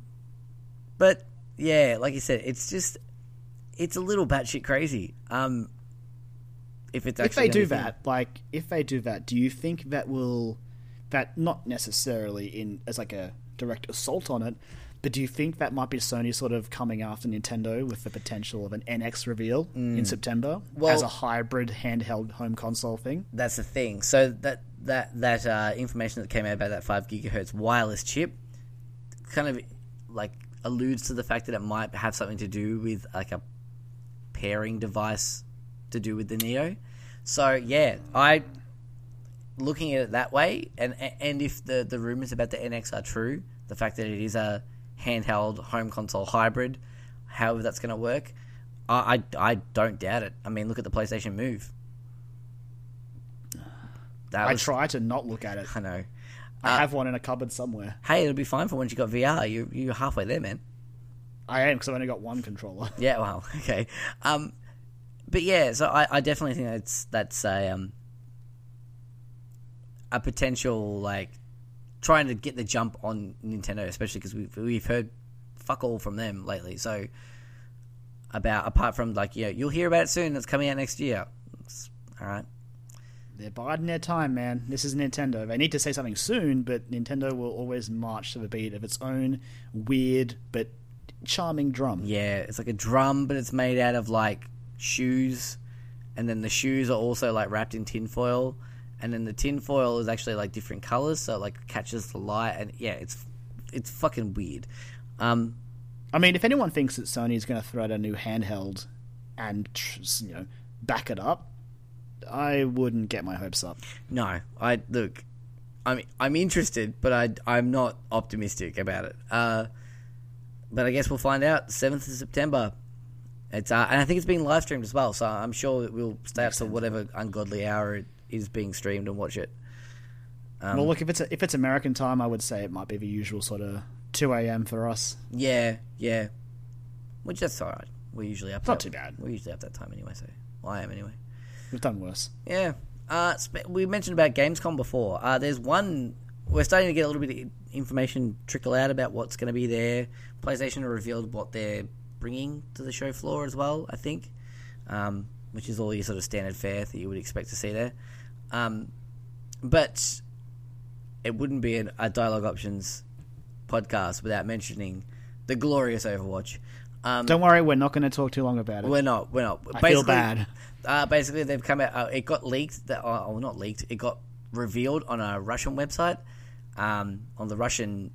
but yeah, like you said, it's just it's a little batshit crazy. Um, if it's if they do gonna that, like if they do that, do you think that will that not necessarily in as like a direct assault on it, but do you think that might be Sony sort of coming after Nintendo with the potential of an NX reveal in September Mm. Well- as a hybrid handheld home console thing? that's the thing. So that that that uh, information that came out about that five gigahertz wireless chip kind of like alludes to the fact that it might have something to do with like a pairing device to do with the Neo. So yeah, I looking at it that way, and and if the the rumors about the NX are true, the fact that it is a handheld home console hybrid, however that's going to work, I, I I don't doubt it. I mean, look at the PlayStation Move. That I was, try to not look at it. I know. I have one in a cupboard somewhere. Hey, it'll be fine for once you got VR. You you're halfway there, man. I am because I've only got one controller. Yeah, well, okay. Um, but yeah, so I, I definitely think that's that's a um a potential like trying to get the jump on Nintendo, especially because we've we've heard fuck all from them lately. So about apart from like yeah, you'll hear about it soon. It's coming out next year. It's, all right. They're biding their time, man. This is Nintendo. They need to say something soon, but Nintendo will always march to the beat of its own weird but charming drum. Yeah, it's like a drum, but it's made out of like shoes, and then the shoes are also like wrapped in tinfoil, and then the tinfoil is actually like different colors, so it like catches the light, and yeah, it's it's fucking weird. Um, I mean, if anyone thinks that Sony is going to throw out a new handheld and you know back it up, I wouldn't get my hopes up. no, I look, I'm I'm interested, but I I'm not optimistic about it. Uh, but I guess we'll find out seventh of September. It's uh, and I think it's being live streamed as well, so I'm sure that we'll stay up to whatever ungodly hour it is being streamed and watch it. Um, well, look, if it's a, if it's American time, I would say it might be the usual sort of two a.m. for us. Yeah, yeah. Which that's all right. We're usually up. Not that, too bad. We're usually up that time anyway. So well, I am anyway. We've done worse. Yeah. Uh, we mentioned about Gamescom before. Uh, there's one. We're starting to get a little bit of information trickle out about what's going to be there. PlayStation have revealed what they're bringing to the show floor as well. I think, um, which is all your sort of standard fare that you would expect to see there. Um, but it wouldn't be an, a dialogue options podcast without mentioning the glorious Overwatch. Um, Don't worry, we're not going to talk too long about it. we're not. We're not. I feel bad. Uh, basically, they've come out. Uh, it got leaked. That, uh, oh, not leaked. It got revealed on a Russian website, um, on the Russian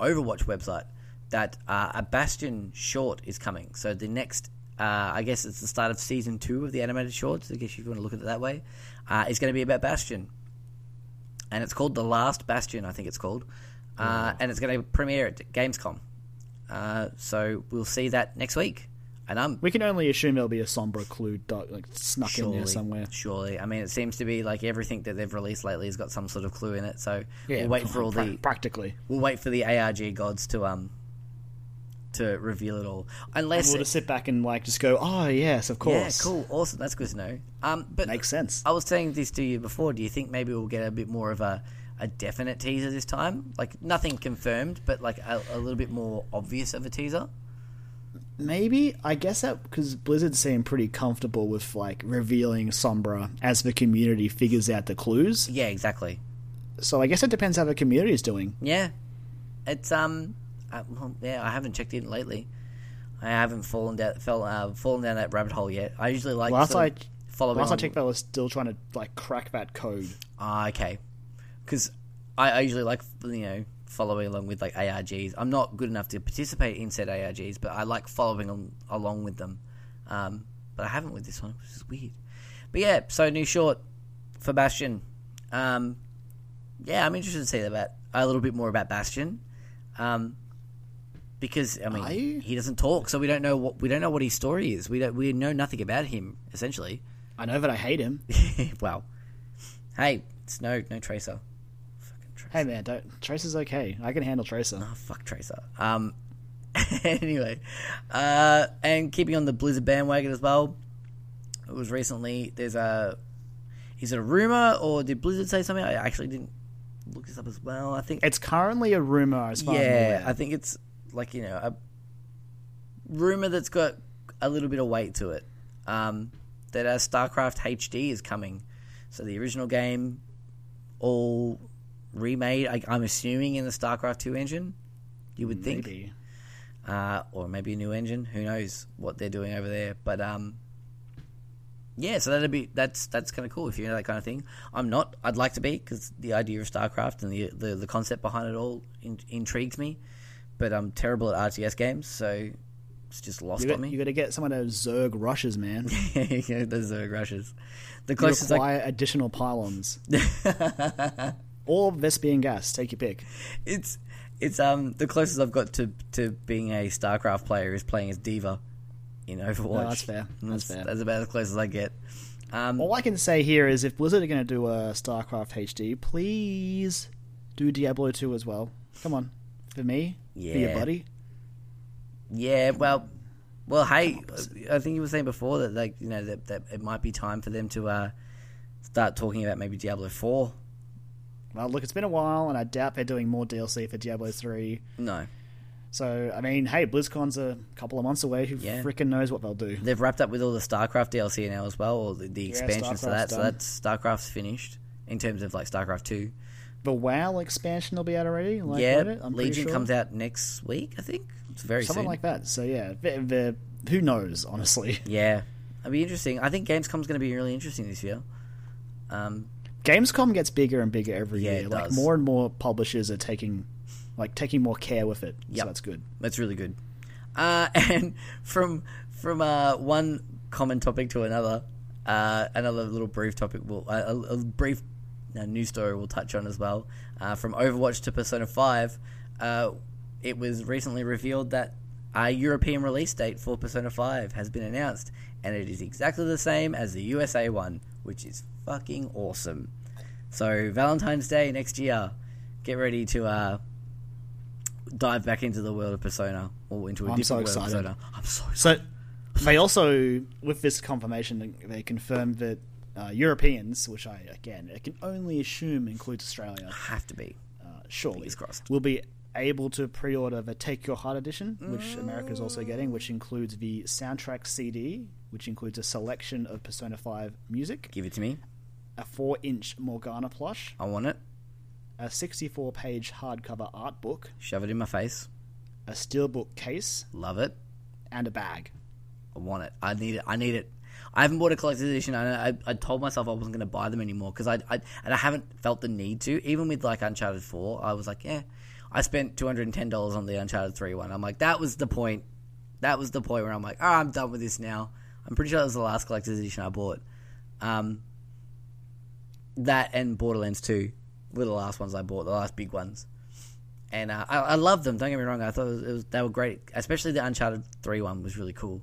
Overwatch website, that uh, a Bastion short is coming. So the next, uh, I guess it's the start of season two of the animated shorts. I guess if you want to look at it that way, uh, is going to be about Bastion, and it's called the Last Bastion. I think it's called, uh, and it's going to premiere at Gamescom. Uh, so we'll see that next week, and I'm We can only assume there'll be a Sombra clue dot, like snuck in there somewhere. Surely, I mean, it seems to be like everything that they've released lately has got some sort of clue in it. So Yeah, we'll wait for all pra- the practically. we'll wait for the ARG gods to um to reveal it all. Unless We'll just sit back and like just go, oh yes, of course. yeah, cool, awesome, that's good to know. Um, but Makes sense. I was saying this to you before. Do you think maybe we'll get a bit more of a a definite teaser this time? Like nothing confirmed, but like a, a little bit more obvious of a teaser. Maybe I guess that because Blizzard seem pretty comfortable with like revealing Sombra as the community figures out the clues. Yeah, exactly. So I guess it depends how the community is doing. Yeah, it's um, uh, well, yeah. I haven't checked in lately. I haven't fallen down, fell, uh, fallen down that rabbit hole yet. I usually like Last I following. last I checked, they were still trying to like crack that code. Ah, okay. Because I, I usually like you know following along with like ARGs. I'm not good enough to participate in said ARGs, but I like following on, along with them. Um, but I haven't with this one, which is weird. But yeah, so new short for Bastion. Um, yeah, I'm interested to see about a little bit more about Bastion. Um, because I mean, you? he doesn't talk, so we don't know what we don't know what his story is. We don't we know nothing about him essentially. I know that I hate him. well, Hey, it's no no tracer. Fucking Hey man, don't Tracer's okay. I can handle Tracer. Oh, fuck Tracer. Um, anyway, uh, and keeping on the Blizzard bandwagon as well, it was recently there's a is it a rumor or did Blizzard say something? I actually didn't look this up as well. I think It's currently a rumor as far as I'm yeah. I think it's like you know a rumor that's got a little bit of weight to it. Um, that uh, StarCraft HD is coming, so the original game, all remade. I, I'm assuming in the StarCraft two engine. You would think, Maybe. uh, or maybe a new engine. Who knows what they're doing over there? But um, yeah, so that'd be that's that's kind of cool if you're into that kind of thing. I'm not. I'd like to be because the idea of StarCraft and the, the the concept behind it all in, intrigues me. But I'm terrible at RTS games, so it's just lost You on got, me. you got to get some of those Zerg rushes, man. yeah, the Zerg rushes. The You closest I require additional pylons. or Vespene gas. Take your pick. it's it's um the closest I've got to to being a StarCraft player is playing as D.Va in Overwatch. No, that's fair. That's fair. That's about as close as I get. Um, All I can say here is if Blizzard are going to do a StarCraft HD, please do Diablo 2 as well. Come on. For me, for your Yeah. buddy. Yeah, well, well, hey, I think you were saying before that, like, you know, that, that it might be time for them to uh, start talking about maybe Diablo Four. Well, look, it's been a while, and I doubt they're doing more DLC for Diablo 3. No, So, I mean, hey, BlizzCon's a couple of months away. Who Yeah. frickin' knows what they'll do? they've wrapped up with all the StarCraft DLC now as well, or the, the expansions to that. StarCraft's So done. that's StarCraft's finished in terms of like StarCraft Two. The WoW expansion will be out already. Like yeah, Legion sure. comes out next week, I think. It's very something soon. like that. So yeah, the, the, who knows? Honestly, yeah, it'll be interesting. I think Gamescom's going to be really interesting this year. Um, Gamescom gets bigger and bigger every Yeah, year. like does. more and more publishers are taking, like taking more care with it. Yep. So that's good. That's really good. Uh, and from from uh, one common topic to another, uh, another little brief topic, will uh, a, a brief uh, news story we'll touch on as well. Uh, from Overwatch to Persona Five, uh, it was recently revealed that a European release date for Persona Five has been announced, and it is exactly the same as the USA one, which is fucking awesome. So Valentine's Day next year, get ready to uh, dive back into the world of Persona or into a I'm so different world excited. of Persona. I'm so excited. So they also, with this confirmation, they confirmed that uh, Europeans, which I again I can only assume includes Australia, Have to be. uh, surely Fingers crossed. will be able to pre-order the Take Your Heart edition, which America is also getting, which includes the soundtrack CD, which includes a selection of Persona 5 music, Give it to me. a 4-inch Morgana plush, I want it. a 64-page hardcover art book, Shove it in my face. a steelbook case, Love it. and a bag. I want it. I need it. I need it. I haven't bought a collector's edition. I, I, I told myself I wasn't going to buy them anymore because I, I and I haven't felt the need to. Even with like Uncharted Four, I was like, yeah, I spent two hundred and ten dollars on the Uncharted Three one. I'm like, that was the point. That was the point where I'm like, oh, I'm done with this now. I'm pretty sure that was the last collector's edition I bought. Um, that and Borderlands Two were the last ones I bought, the last big ones. And uh, I, I love them. Don't get me wrong. I thought it was, it was, they were great, especially the Uncharted Three one was really cool.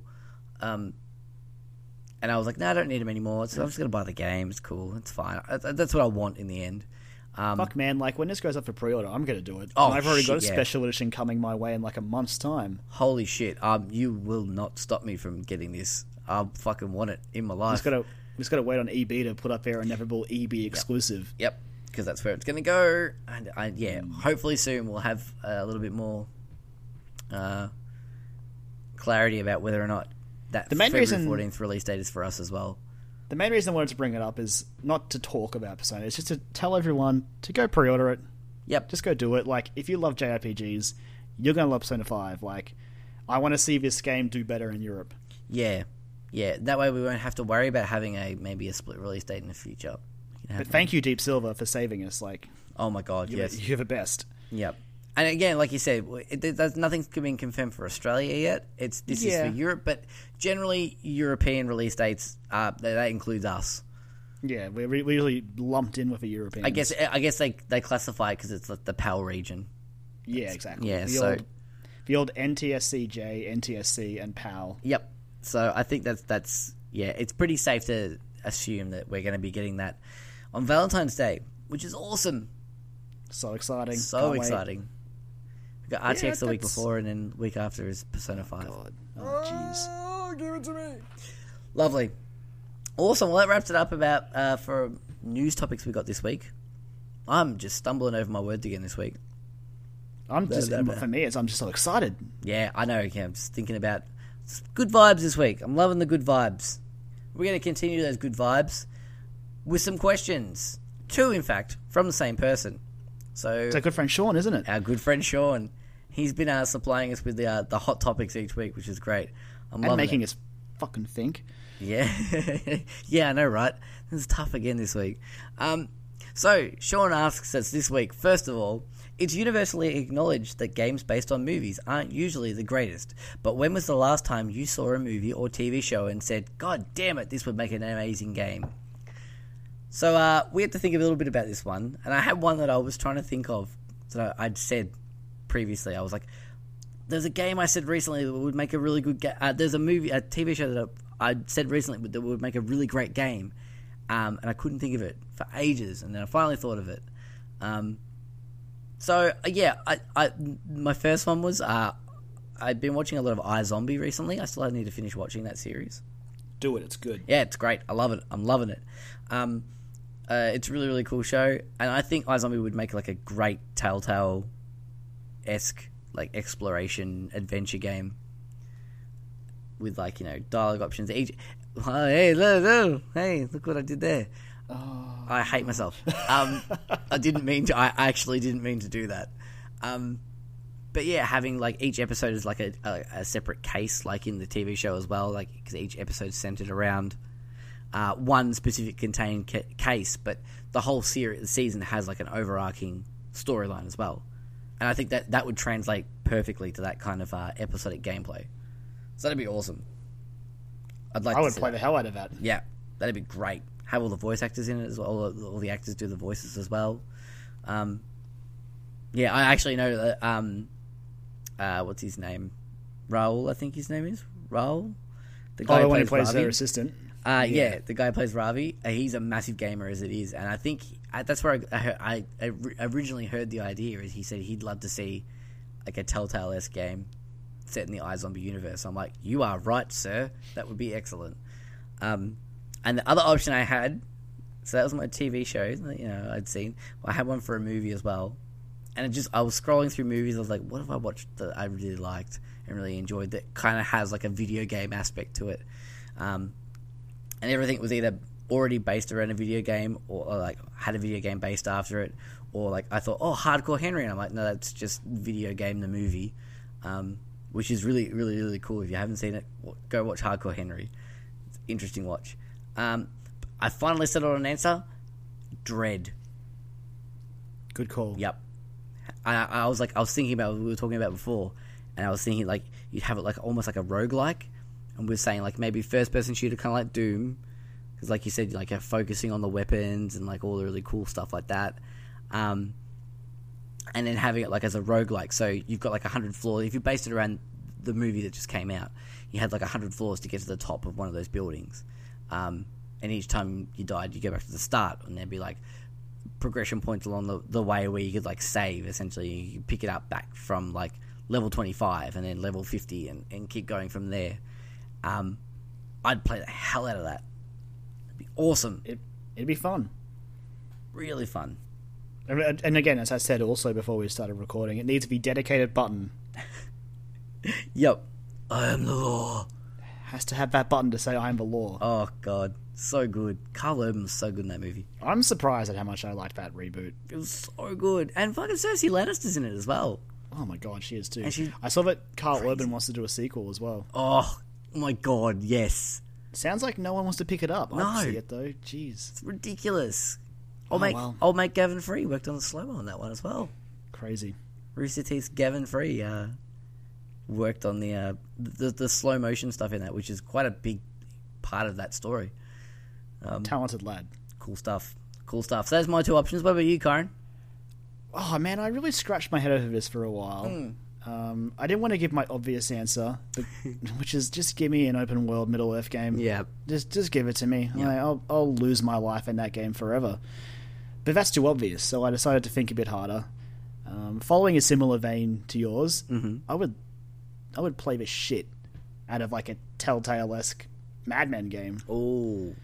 Um, and I was like, no, I don't need them anymore. So I'm just gonna buy the game. It's cool. It's fine. That's what I want in the end. Um, Fuck man, like when this goes up for pre-order, I'm gonna do it. Oh, And I've already got a shit, yeah. special edition coming my way in like a month's time. holy shit! Um, you will not stop me from getting this. I fucking want it in my life. Just gotta just gotta wait on EB to put up their inevitable EB exclusive. Yep, because that's where it's going to go. And I, yeah, hopefully soon we'll have a little bit more uh, clarity about whether or not that The main February reason- fourteenth release date is for us as well. The main reason I wanted to bring it up is not to talk about Persona, it's just to tell everyone to go pre-order it. Yep, Just go do it. Like if you love JRPGs, you're gonna love Persona Five. Like I want to see this game do better in Europe. yeah, yeah. That way we won't have to worry about having a maybe a split release date in the future. We can have But thank you, Deep Silver, for saving us. Like Oh my god, you're, yes. you're the best. Yep. And again, like you said, it, there's nothing's been confirmed for Australia yet. It's this Yeah. is for Europe, but generally European release dates uh, that, that includes us. Yeah, we're re- we're really lumped in with the Europeans. I guess I guess they they classify it because it's like the PAL region. Yeah, exactly. yeah, the so- old the old NTSCJ, NTSC, and PAL. Yep. So I think that's that's yeah, it's pretty safe to assume that we're going to be getting that on Valentine's Day, which is awesome. So exciting. So Can't wait. Exciting. We got RTX Yeah, the week before, and then week after is Persona Five. God. Oh, jeez. Oh, give it to me. Lovely. Awesome. Well, that wraps it up about uh, for news topics we got this week. I'm just stumbling over my words again this week. I'm just, no, no. for me, it's, I'm just so excited. Yeah, I know. Yeah, I'm just thinking about good vibes this week. I'm loving the good vibes. We're going to continue those good vibes with some questions. Two, in fact, from the same person. So, It's our good friend Sean, isn't it? our good friend Sean, he's been uh, supplying us with the uh, the hot topics each week, which is great. I'm And making it. us fucking think. Yeah, yeah, I know, right? This is tough again this week. Um, so Sean asks us this week. First of all, it's universally acknowledged that games based on movies aren't usually the greatest. But when was the last time you saw a movie or TV show and said, "God damn it, this would make an amazing game"? So uh, we had to think a little bit about this one, and I had one that I was trying to think of that I- I'd said previously. I was like, there's a game I said recently that would make a really good game. Uh, there's a movie, a TV show that I I said recently that would make a really great game, um, and I couldn't think of it for ages, and then I finally thought of it. Um, so uh, yeah, I, I my first one was uh, I've been watching a lot of iZombie recently. I still need to finish watching that series. Do it. It's good. Yeah, it's great. I love it. I'm loving it. Um, uh, it's a really really cool show, and I think iZombie would make like a great Telltale esque like exploration adventure game with like you know dialogue options. Each oh, hey look, look hey look what I did there. I hate myself. Um, I didn't mean to. I actually didn't mean to do that. Um, but yeah, having like each episode is like a, a, a separate case, like in the TV show as well, like because each episode is centered around uh, one specific contained ca- case, but the whole series, season has like an overarching storyline as well, and I think that that would translate perfectly to that kind of uh, episodic gameplay. So that'd be awesome. I'd like. I would play that. the hell out of that. Yeah, that'd be great. Have all the voice actors in it as well. All the, all the actors do the voices as well. Um, yeah, I actually know that. Um, uh, what's his name? Rahul, I think his name is Rahul. The Oh, who the who plays Ravi. their assistant. Uh, yeah. the guy who plays Ravi. Uh, he's a massive gamer as it is, and I think I, that's where I, I, I, I originally heard the idea. Is he said he'd love to see like a Telltale esque game set in the iZombie universe. I'm like, you are right, sir. That would be excellent. Um, and the other option I had, so that was my TV show. that, You know, I'd seen. I had one for a movie as well, and it just I was scrolling through movies. I was like, what have I watched that I really liked and really enjoyed that kind of has like a video game aspect to it. Um, and everything was either already based around a video game or, or, like had a video game based after it or like I thought oh hardcore Henry and I'm like no that's just video game the movie um, which is really really really cool. If you haven't seen it go watch hardcore Henry. Interesting watch. Um, I finally settled on an answer. Dredd. Good call. Yep. I, I was like, I was thinking about what we were talking about before, and I was thinking like you'd have it like almost like a roguelike, and we are saying like maybe first person shooter, kind of like Doom, because like you said, like you're focusing on the weapons and like all the really cool stuff like that. Um, and then having it like as a roguelike, so you've got like hundred floors. If you based it around the movie that just came out, you had like hundred floors to get to the top of one of those buildings. Um, and each time you died, you go back to the start, and there'd be like progression points along the, the way where you could like save essentially you pick it up back from like level 25 and then level 50 and, and keep going from there um, i'd play the hell out of that it'd be awesome It, it'd be fun. really fun And and again, as I said also before we started recording, it needs to be dedicated button. yep i am the law Has to have that button to say I'm the law. oh god so good Karl Urban was so good in that movie I'm surprised at how much I liked that reboot. it was so good and fucking cersei lannister's in it as well Oh my god, she is too. And she- I saw that Karl Urban wants to do a sequel as well. oh my god yes Sounds like no one wants to pick it up. No. I'd see it though. Jeez, it's ridiculous I'll Oh, make wow. I'll make Gavin Free worked on the slow mo on that one as well. crazy. Rooster Teeth's Gavin Free uh, worked on the, uh, the the slow motion stuff in that, which is quite a big part of that story. Talented lad. Cool stuff. Cool stuff. So there's my two options. What about you, Karen? Oh man, I really scratched my head over this for a while. Hmm. Um, I didn't want to give my obvious answer, but, which is just give me an open world Middle Earth game. Yeah. Just just give it to me. Yeah. Like, I'll I'll lose my life in that game forever. but that's too obvious. So I decided to think a bit harder. Um, following a similar vein to yours, Mm-hmm. I would, I would play the shit out of like a Telltale esque Mad Men game. Oh,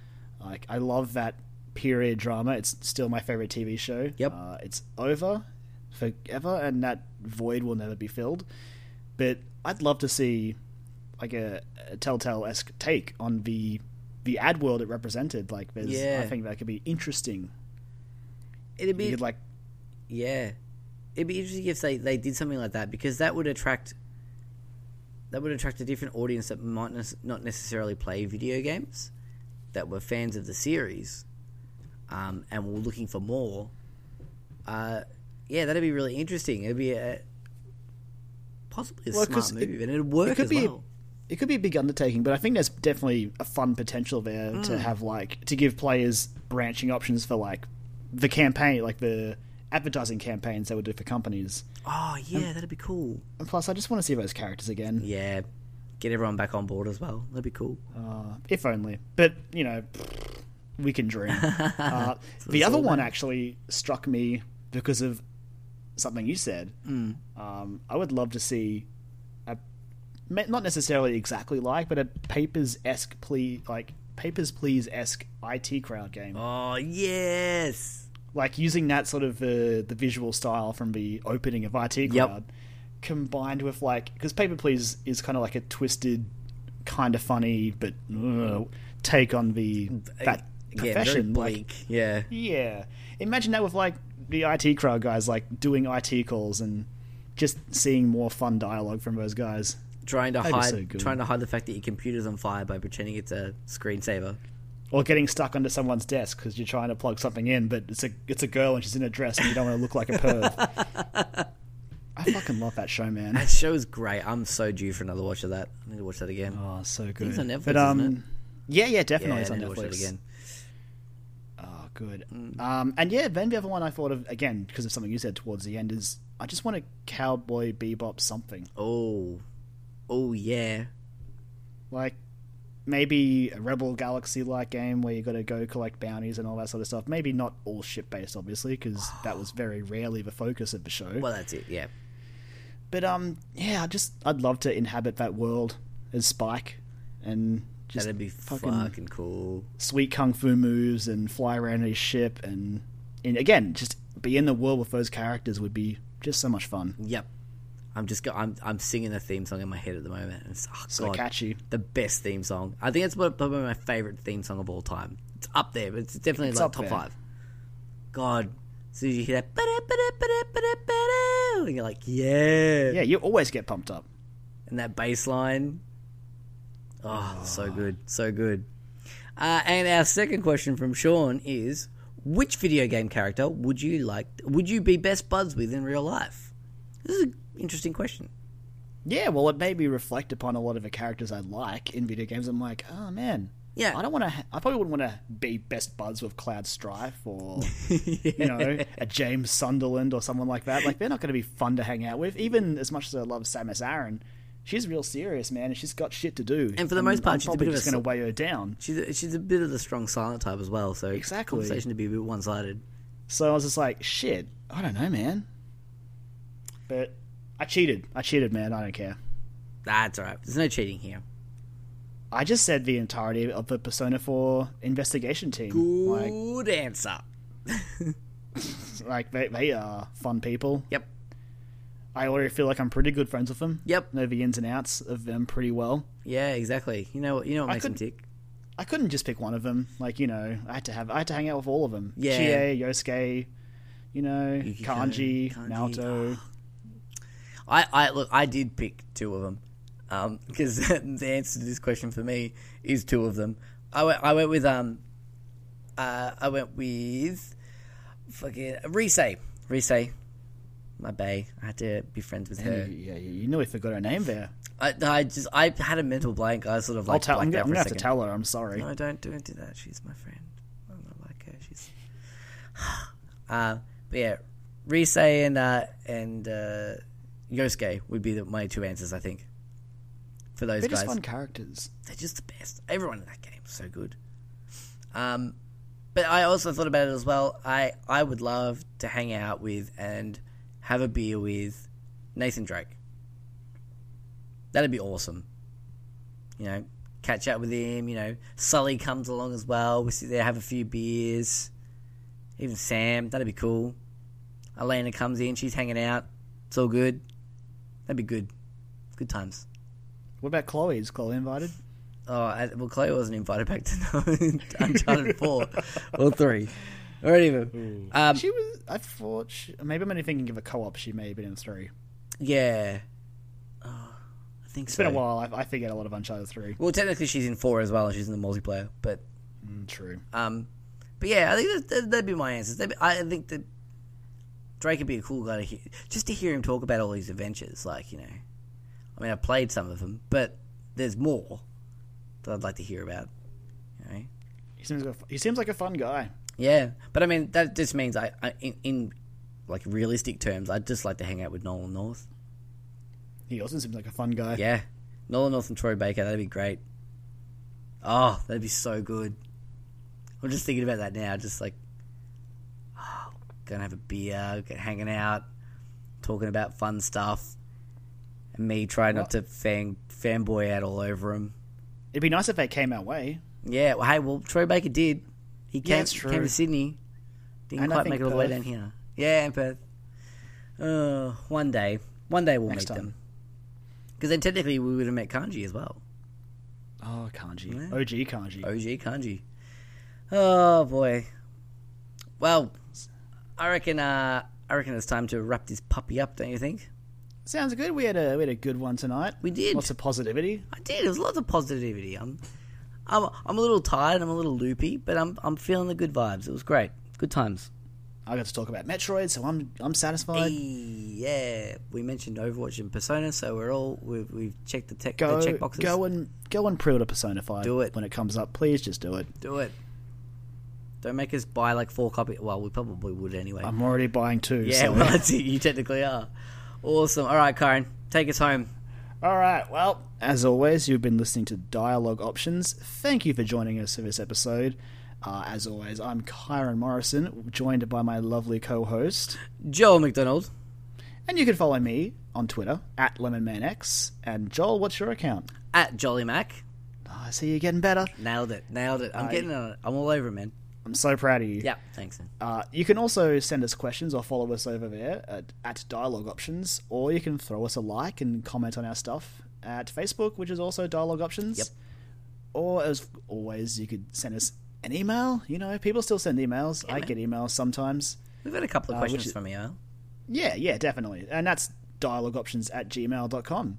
Like I love that period drama. It's still my favorite TV show. Yep. Uh, it's over forever, and that void will never be filled. But I'd love to see like a, a Telltale esque take on the the ad world it represented. Like, there's, Yeah. I think that could be interesting. it'd be like yeah, it'd be interesting if they they did something like that because that would attract that would attract a different audience that might nes- not necessarily play video games, that were fans of the series, um, and were looking for more. Uh, yeah, that'd be really interesting. It'd be a possibly a Well, smart it- movie, and it'd work it could as be well. it could be a big undertaking, but I think there's definitely a fun potential there Mm. to have like to give players branching options for like the campaign, like the advertising campaigns they would do for companies. Oh yeah, that'd be cool. And plus, I just want to see those characters again, Yeah, get everyone back on board as well. That'd be cool. uh, if only. But you know, we can dream. Uh, the other one actually struck me because of something you said. Mm. Um, I would love to see a not necessarily exactly like, but a Papers esque plea like Papers Please esque IT crowd game, Oh yes. like using that sort of uh, the visual style from the opening of IT Yep. crowd, combined with like because Paper Please is kind of like a twisted, kind of funny but uh, take on the that very profession. like, yeah. yeah. Imagine that with like the IT crowd guys like doing IT calls and just seeing more fun dialogue from those guys. Trying to That'd hide, so trying to hide the fact that your computer's on fire by pretending it's a screensaver. Or getting stuck under someone's desk because you're trying to plug something in, but it's a it's a girl and she's in a dress and you don't want to look like a perv. I fucking love that show, man. That show is great. I'm so due for another watch of that. I need to watch that again. Oh, so good. it's on Netflix, but um, isn't it? yeah, yeah, yeah, definitely I it's on need to watch Netflix. it again. Good. Mm. Um, and yeah, then the other one I thought of again because of something you said towards the end is I just want a cowboy bebop something. Oh, oh yeah. like maybe a Rebel Galaxy like game where you got to go collect bounties and all that sort of stuff. Maybe not all ship based, obviously, because that was very rarely the focus of the show. Well, that's it. Yeah. But um, yeah, I just I'd love to inhabit that world as Spike and just That'd be fucking fucking cool. sweet kung fu moves and fly around his ship and and again just be in the world with those characters would be just so much fun. Yep. I'm just go- I'm I'm singing the theme song in my head at the moment. It's oh, So God, catchy. the best theme song. I think it's probably my favorite theme song of all time. It's up there, but it's definitely It's like top there. five. God, as soon as you hear that, and you're like, yeah, Yeah, you always get pumped up. and that bass line. Oh, so good, so good. Uh, and our second question from Sean is: Which video game character would you like? Would you be best buds with in real life? This is an interesting question. Yeah, well, it made me reflect upon a lot of the characters I like in video games. I'm like, oh man, Yeah. I don't want to. Ha- I probably wouldn't want to be best buds with Cloud Strife or you know a James Sunderland or someone like that. Like they're not going to be fun to hang out with. Even as much as I love Samus Aran, she's real serious, man, and she's got shit to do. And for the most part, I'm she's probably just going to weigh her down. She's a, she's a bit of the strong silent type as well, so Exactly. conversation to be a bit one sided. So I was just like, shit, I don't know, man. But I cheated. I cheated, man. I don't care. That's alright. There's no cheating here. I just said the entirety of the Persona 4 investigation team. Like, Good answer. like they, they are fun people. Yep. I already feel like I'm pretty good friends with them. Yep. Know the ins and outs of them pretty well. Yeah, exactly. You know what? You know what I makes them could- tick. I couldn't just pick one of them. Like you know, I had to have I had to hang out with all of them. Yeah. Chie, Yosuke, you know, Yukiko, Kanji, Kanji. Naoto. I, I look. I did pick two of them because the answer to this question for me is two of them. I went. I went with um. Uh, I went with fucking Rise. Rise, my bae. I had to be friends with her. Yeah, you know we forgot her name there. I, I just I had a mental blank. I sort of like I'll tell. I'm gonna, I'm gonna have to tell her. I'm sorry. No, don't don't do that. She's my friend. I'm not like her. She's. uh, but yeah, Rise and uh, and uh, Yosuke would be the, my two answers. I think. For those They're guys, just fun characters. they're just the best. Everyone in that game is so good. Um, but I also thought about it as well. I I would love to hang out with and have a beer with Nathan Drake. That'd be awesome. You know, catch up with him. You know, Sully comes along as well. We sit there, have a few beers. Even Sam, that'd be cool. Elena comes in, she's hanging out. It's all good. That'd be good. Good times. What about Chloe? Is Chloe invited? Oh, well, Chloe wasn't invited back to Uncharted 4 or 3 or even. Um, She was. I thought. She, maybe I'm only thinking of a co-op. She may have been in three. yeah. Oh, I think It's so. been a while. I, I forget a lot of Uncharted three. Well, technically, she's in 4 as well, and she's in the multiplayer. But, Mm, true. um, but yeah, I think that, that, that'd be my answers. Be, I think that Drake would be a cool guy to hear, just to hear him talk about all these adventures. Like, you know, I mean, I've played some of them, but there's more that I'd like to hear about. You know? He seems like a, he seems like a fun guy. Yeah, but I mean that just means I, I in, in like realistic terms, I'd just like to hang out with Nolan North. He also seems like a fun guy. Yeah, Nolan North and Troy Baker, that'd be great. Oh, that'd be so good. I'm just thinking about that now, just like oh, gonna have a beer, get hanging out, talking about fun stuff, and me trying not to fan fanboy out all over him. It'd be nice if they came our way. Yeah, well, hey, well, Troy Baker did. He came, true. came to Sydney. Didn't And quite make it all the way down here. Yeah, and Perth. Uh, one day. One day we'll Next meet time. them. Because then technically we would have met Kanji as well. Oh, Kanji. Yeah. OG Kanji. OG Kanji. Oh, boy. Well, I reckon, uh, I reckon it's time to wrap this puppy up, don't you think? Sounds good. We had a we had a good one tonight. We did. Lots of positivity. I did. It was lots of positivity. I'm, I'm, I'm a little tired. I'm a little loopy, but I'm, I'm feeling the good vibes. It was great. Good times. I got to talk about Metroid, so I'm I'm satisfied. Yeah, we mentioned Overwatch and Persona, so we're all we've, we've checked the tech Go the check boxes. go and go and pre-order Persona Five. Do it. when it comes up. Please just do it. do it. Don't make us buy like four copies. Well, we probably would anyway. I'm already buying two. yeah, so- well. You technically are. Awesome. All right, Kyron, take us home. All right. Well, as always, you've been listening to Dialogue Options. Thank you for joining us for this episode. Uh, as always, I'm Kyron Morrison, joined by my lovely co-host, Joel McDonald. and you can follow me on Twitter at LemonManX. And Joel, what's your account? At Jolly Mac. Oh, I see you're getting better. Nailed it. Nailed it. I'm I- getting on it. I'm all over it, man. I'm so proud of you. Yeah, thanks. Uh, you can also send us questions or follow us over there at, at Dialogue Options, or you can throw us a like and comment on our stuff at Facebook, which is also Dialogue Options. Yep. Or as always, you could send us an email. You know, people still send emails. I man. get emails sometimes. We've had a couple of Uh, questions which- from you. Yeah, yeah, definitely. And that's dialogueoptions at gmail.com.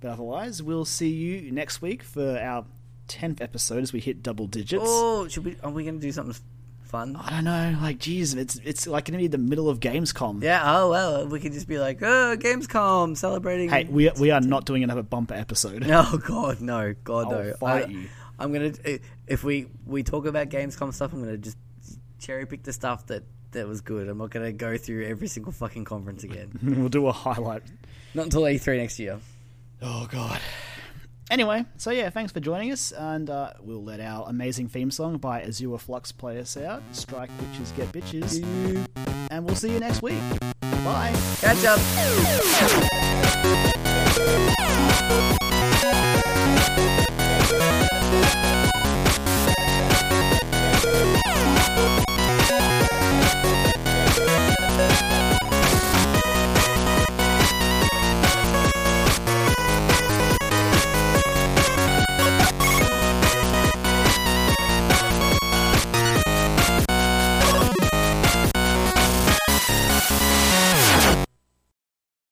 But otherwise, we'll see you next week for our 10th episode as we hit double digits. Oh, should we? Are we going to do something fun? I don't know, like, geez, it's it's like going to be the middle of Gamescom. Yeah. Oh well, we could just be like, oh, Gamescom celebrating. Hey, we we are not doing another bumper episode. No, oh, God, no, God, I'll no. fight I, you. I'm gonna if we we talk about Gamescom stuff, I'm gonna just cherry pick the stuff that that was good. I'm not gonna go through every single fucking conference again. we'll do a highlight. not until E3 next year. Oh god. Anyway, so yeah, thanks for joining us, and uh, we'll let our amazing theme song by Azure Flux play us out. Strike bitches, get bitches. And we'll see you next week. Bye. Catch up.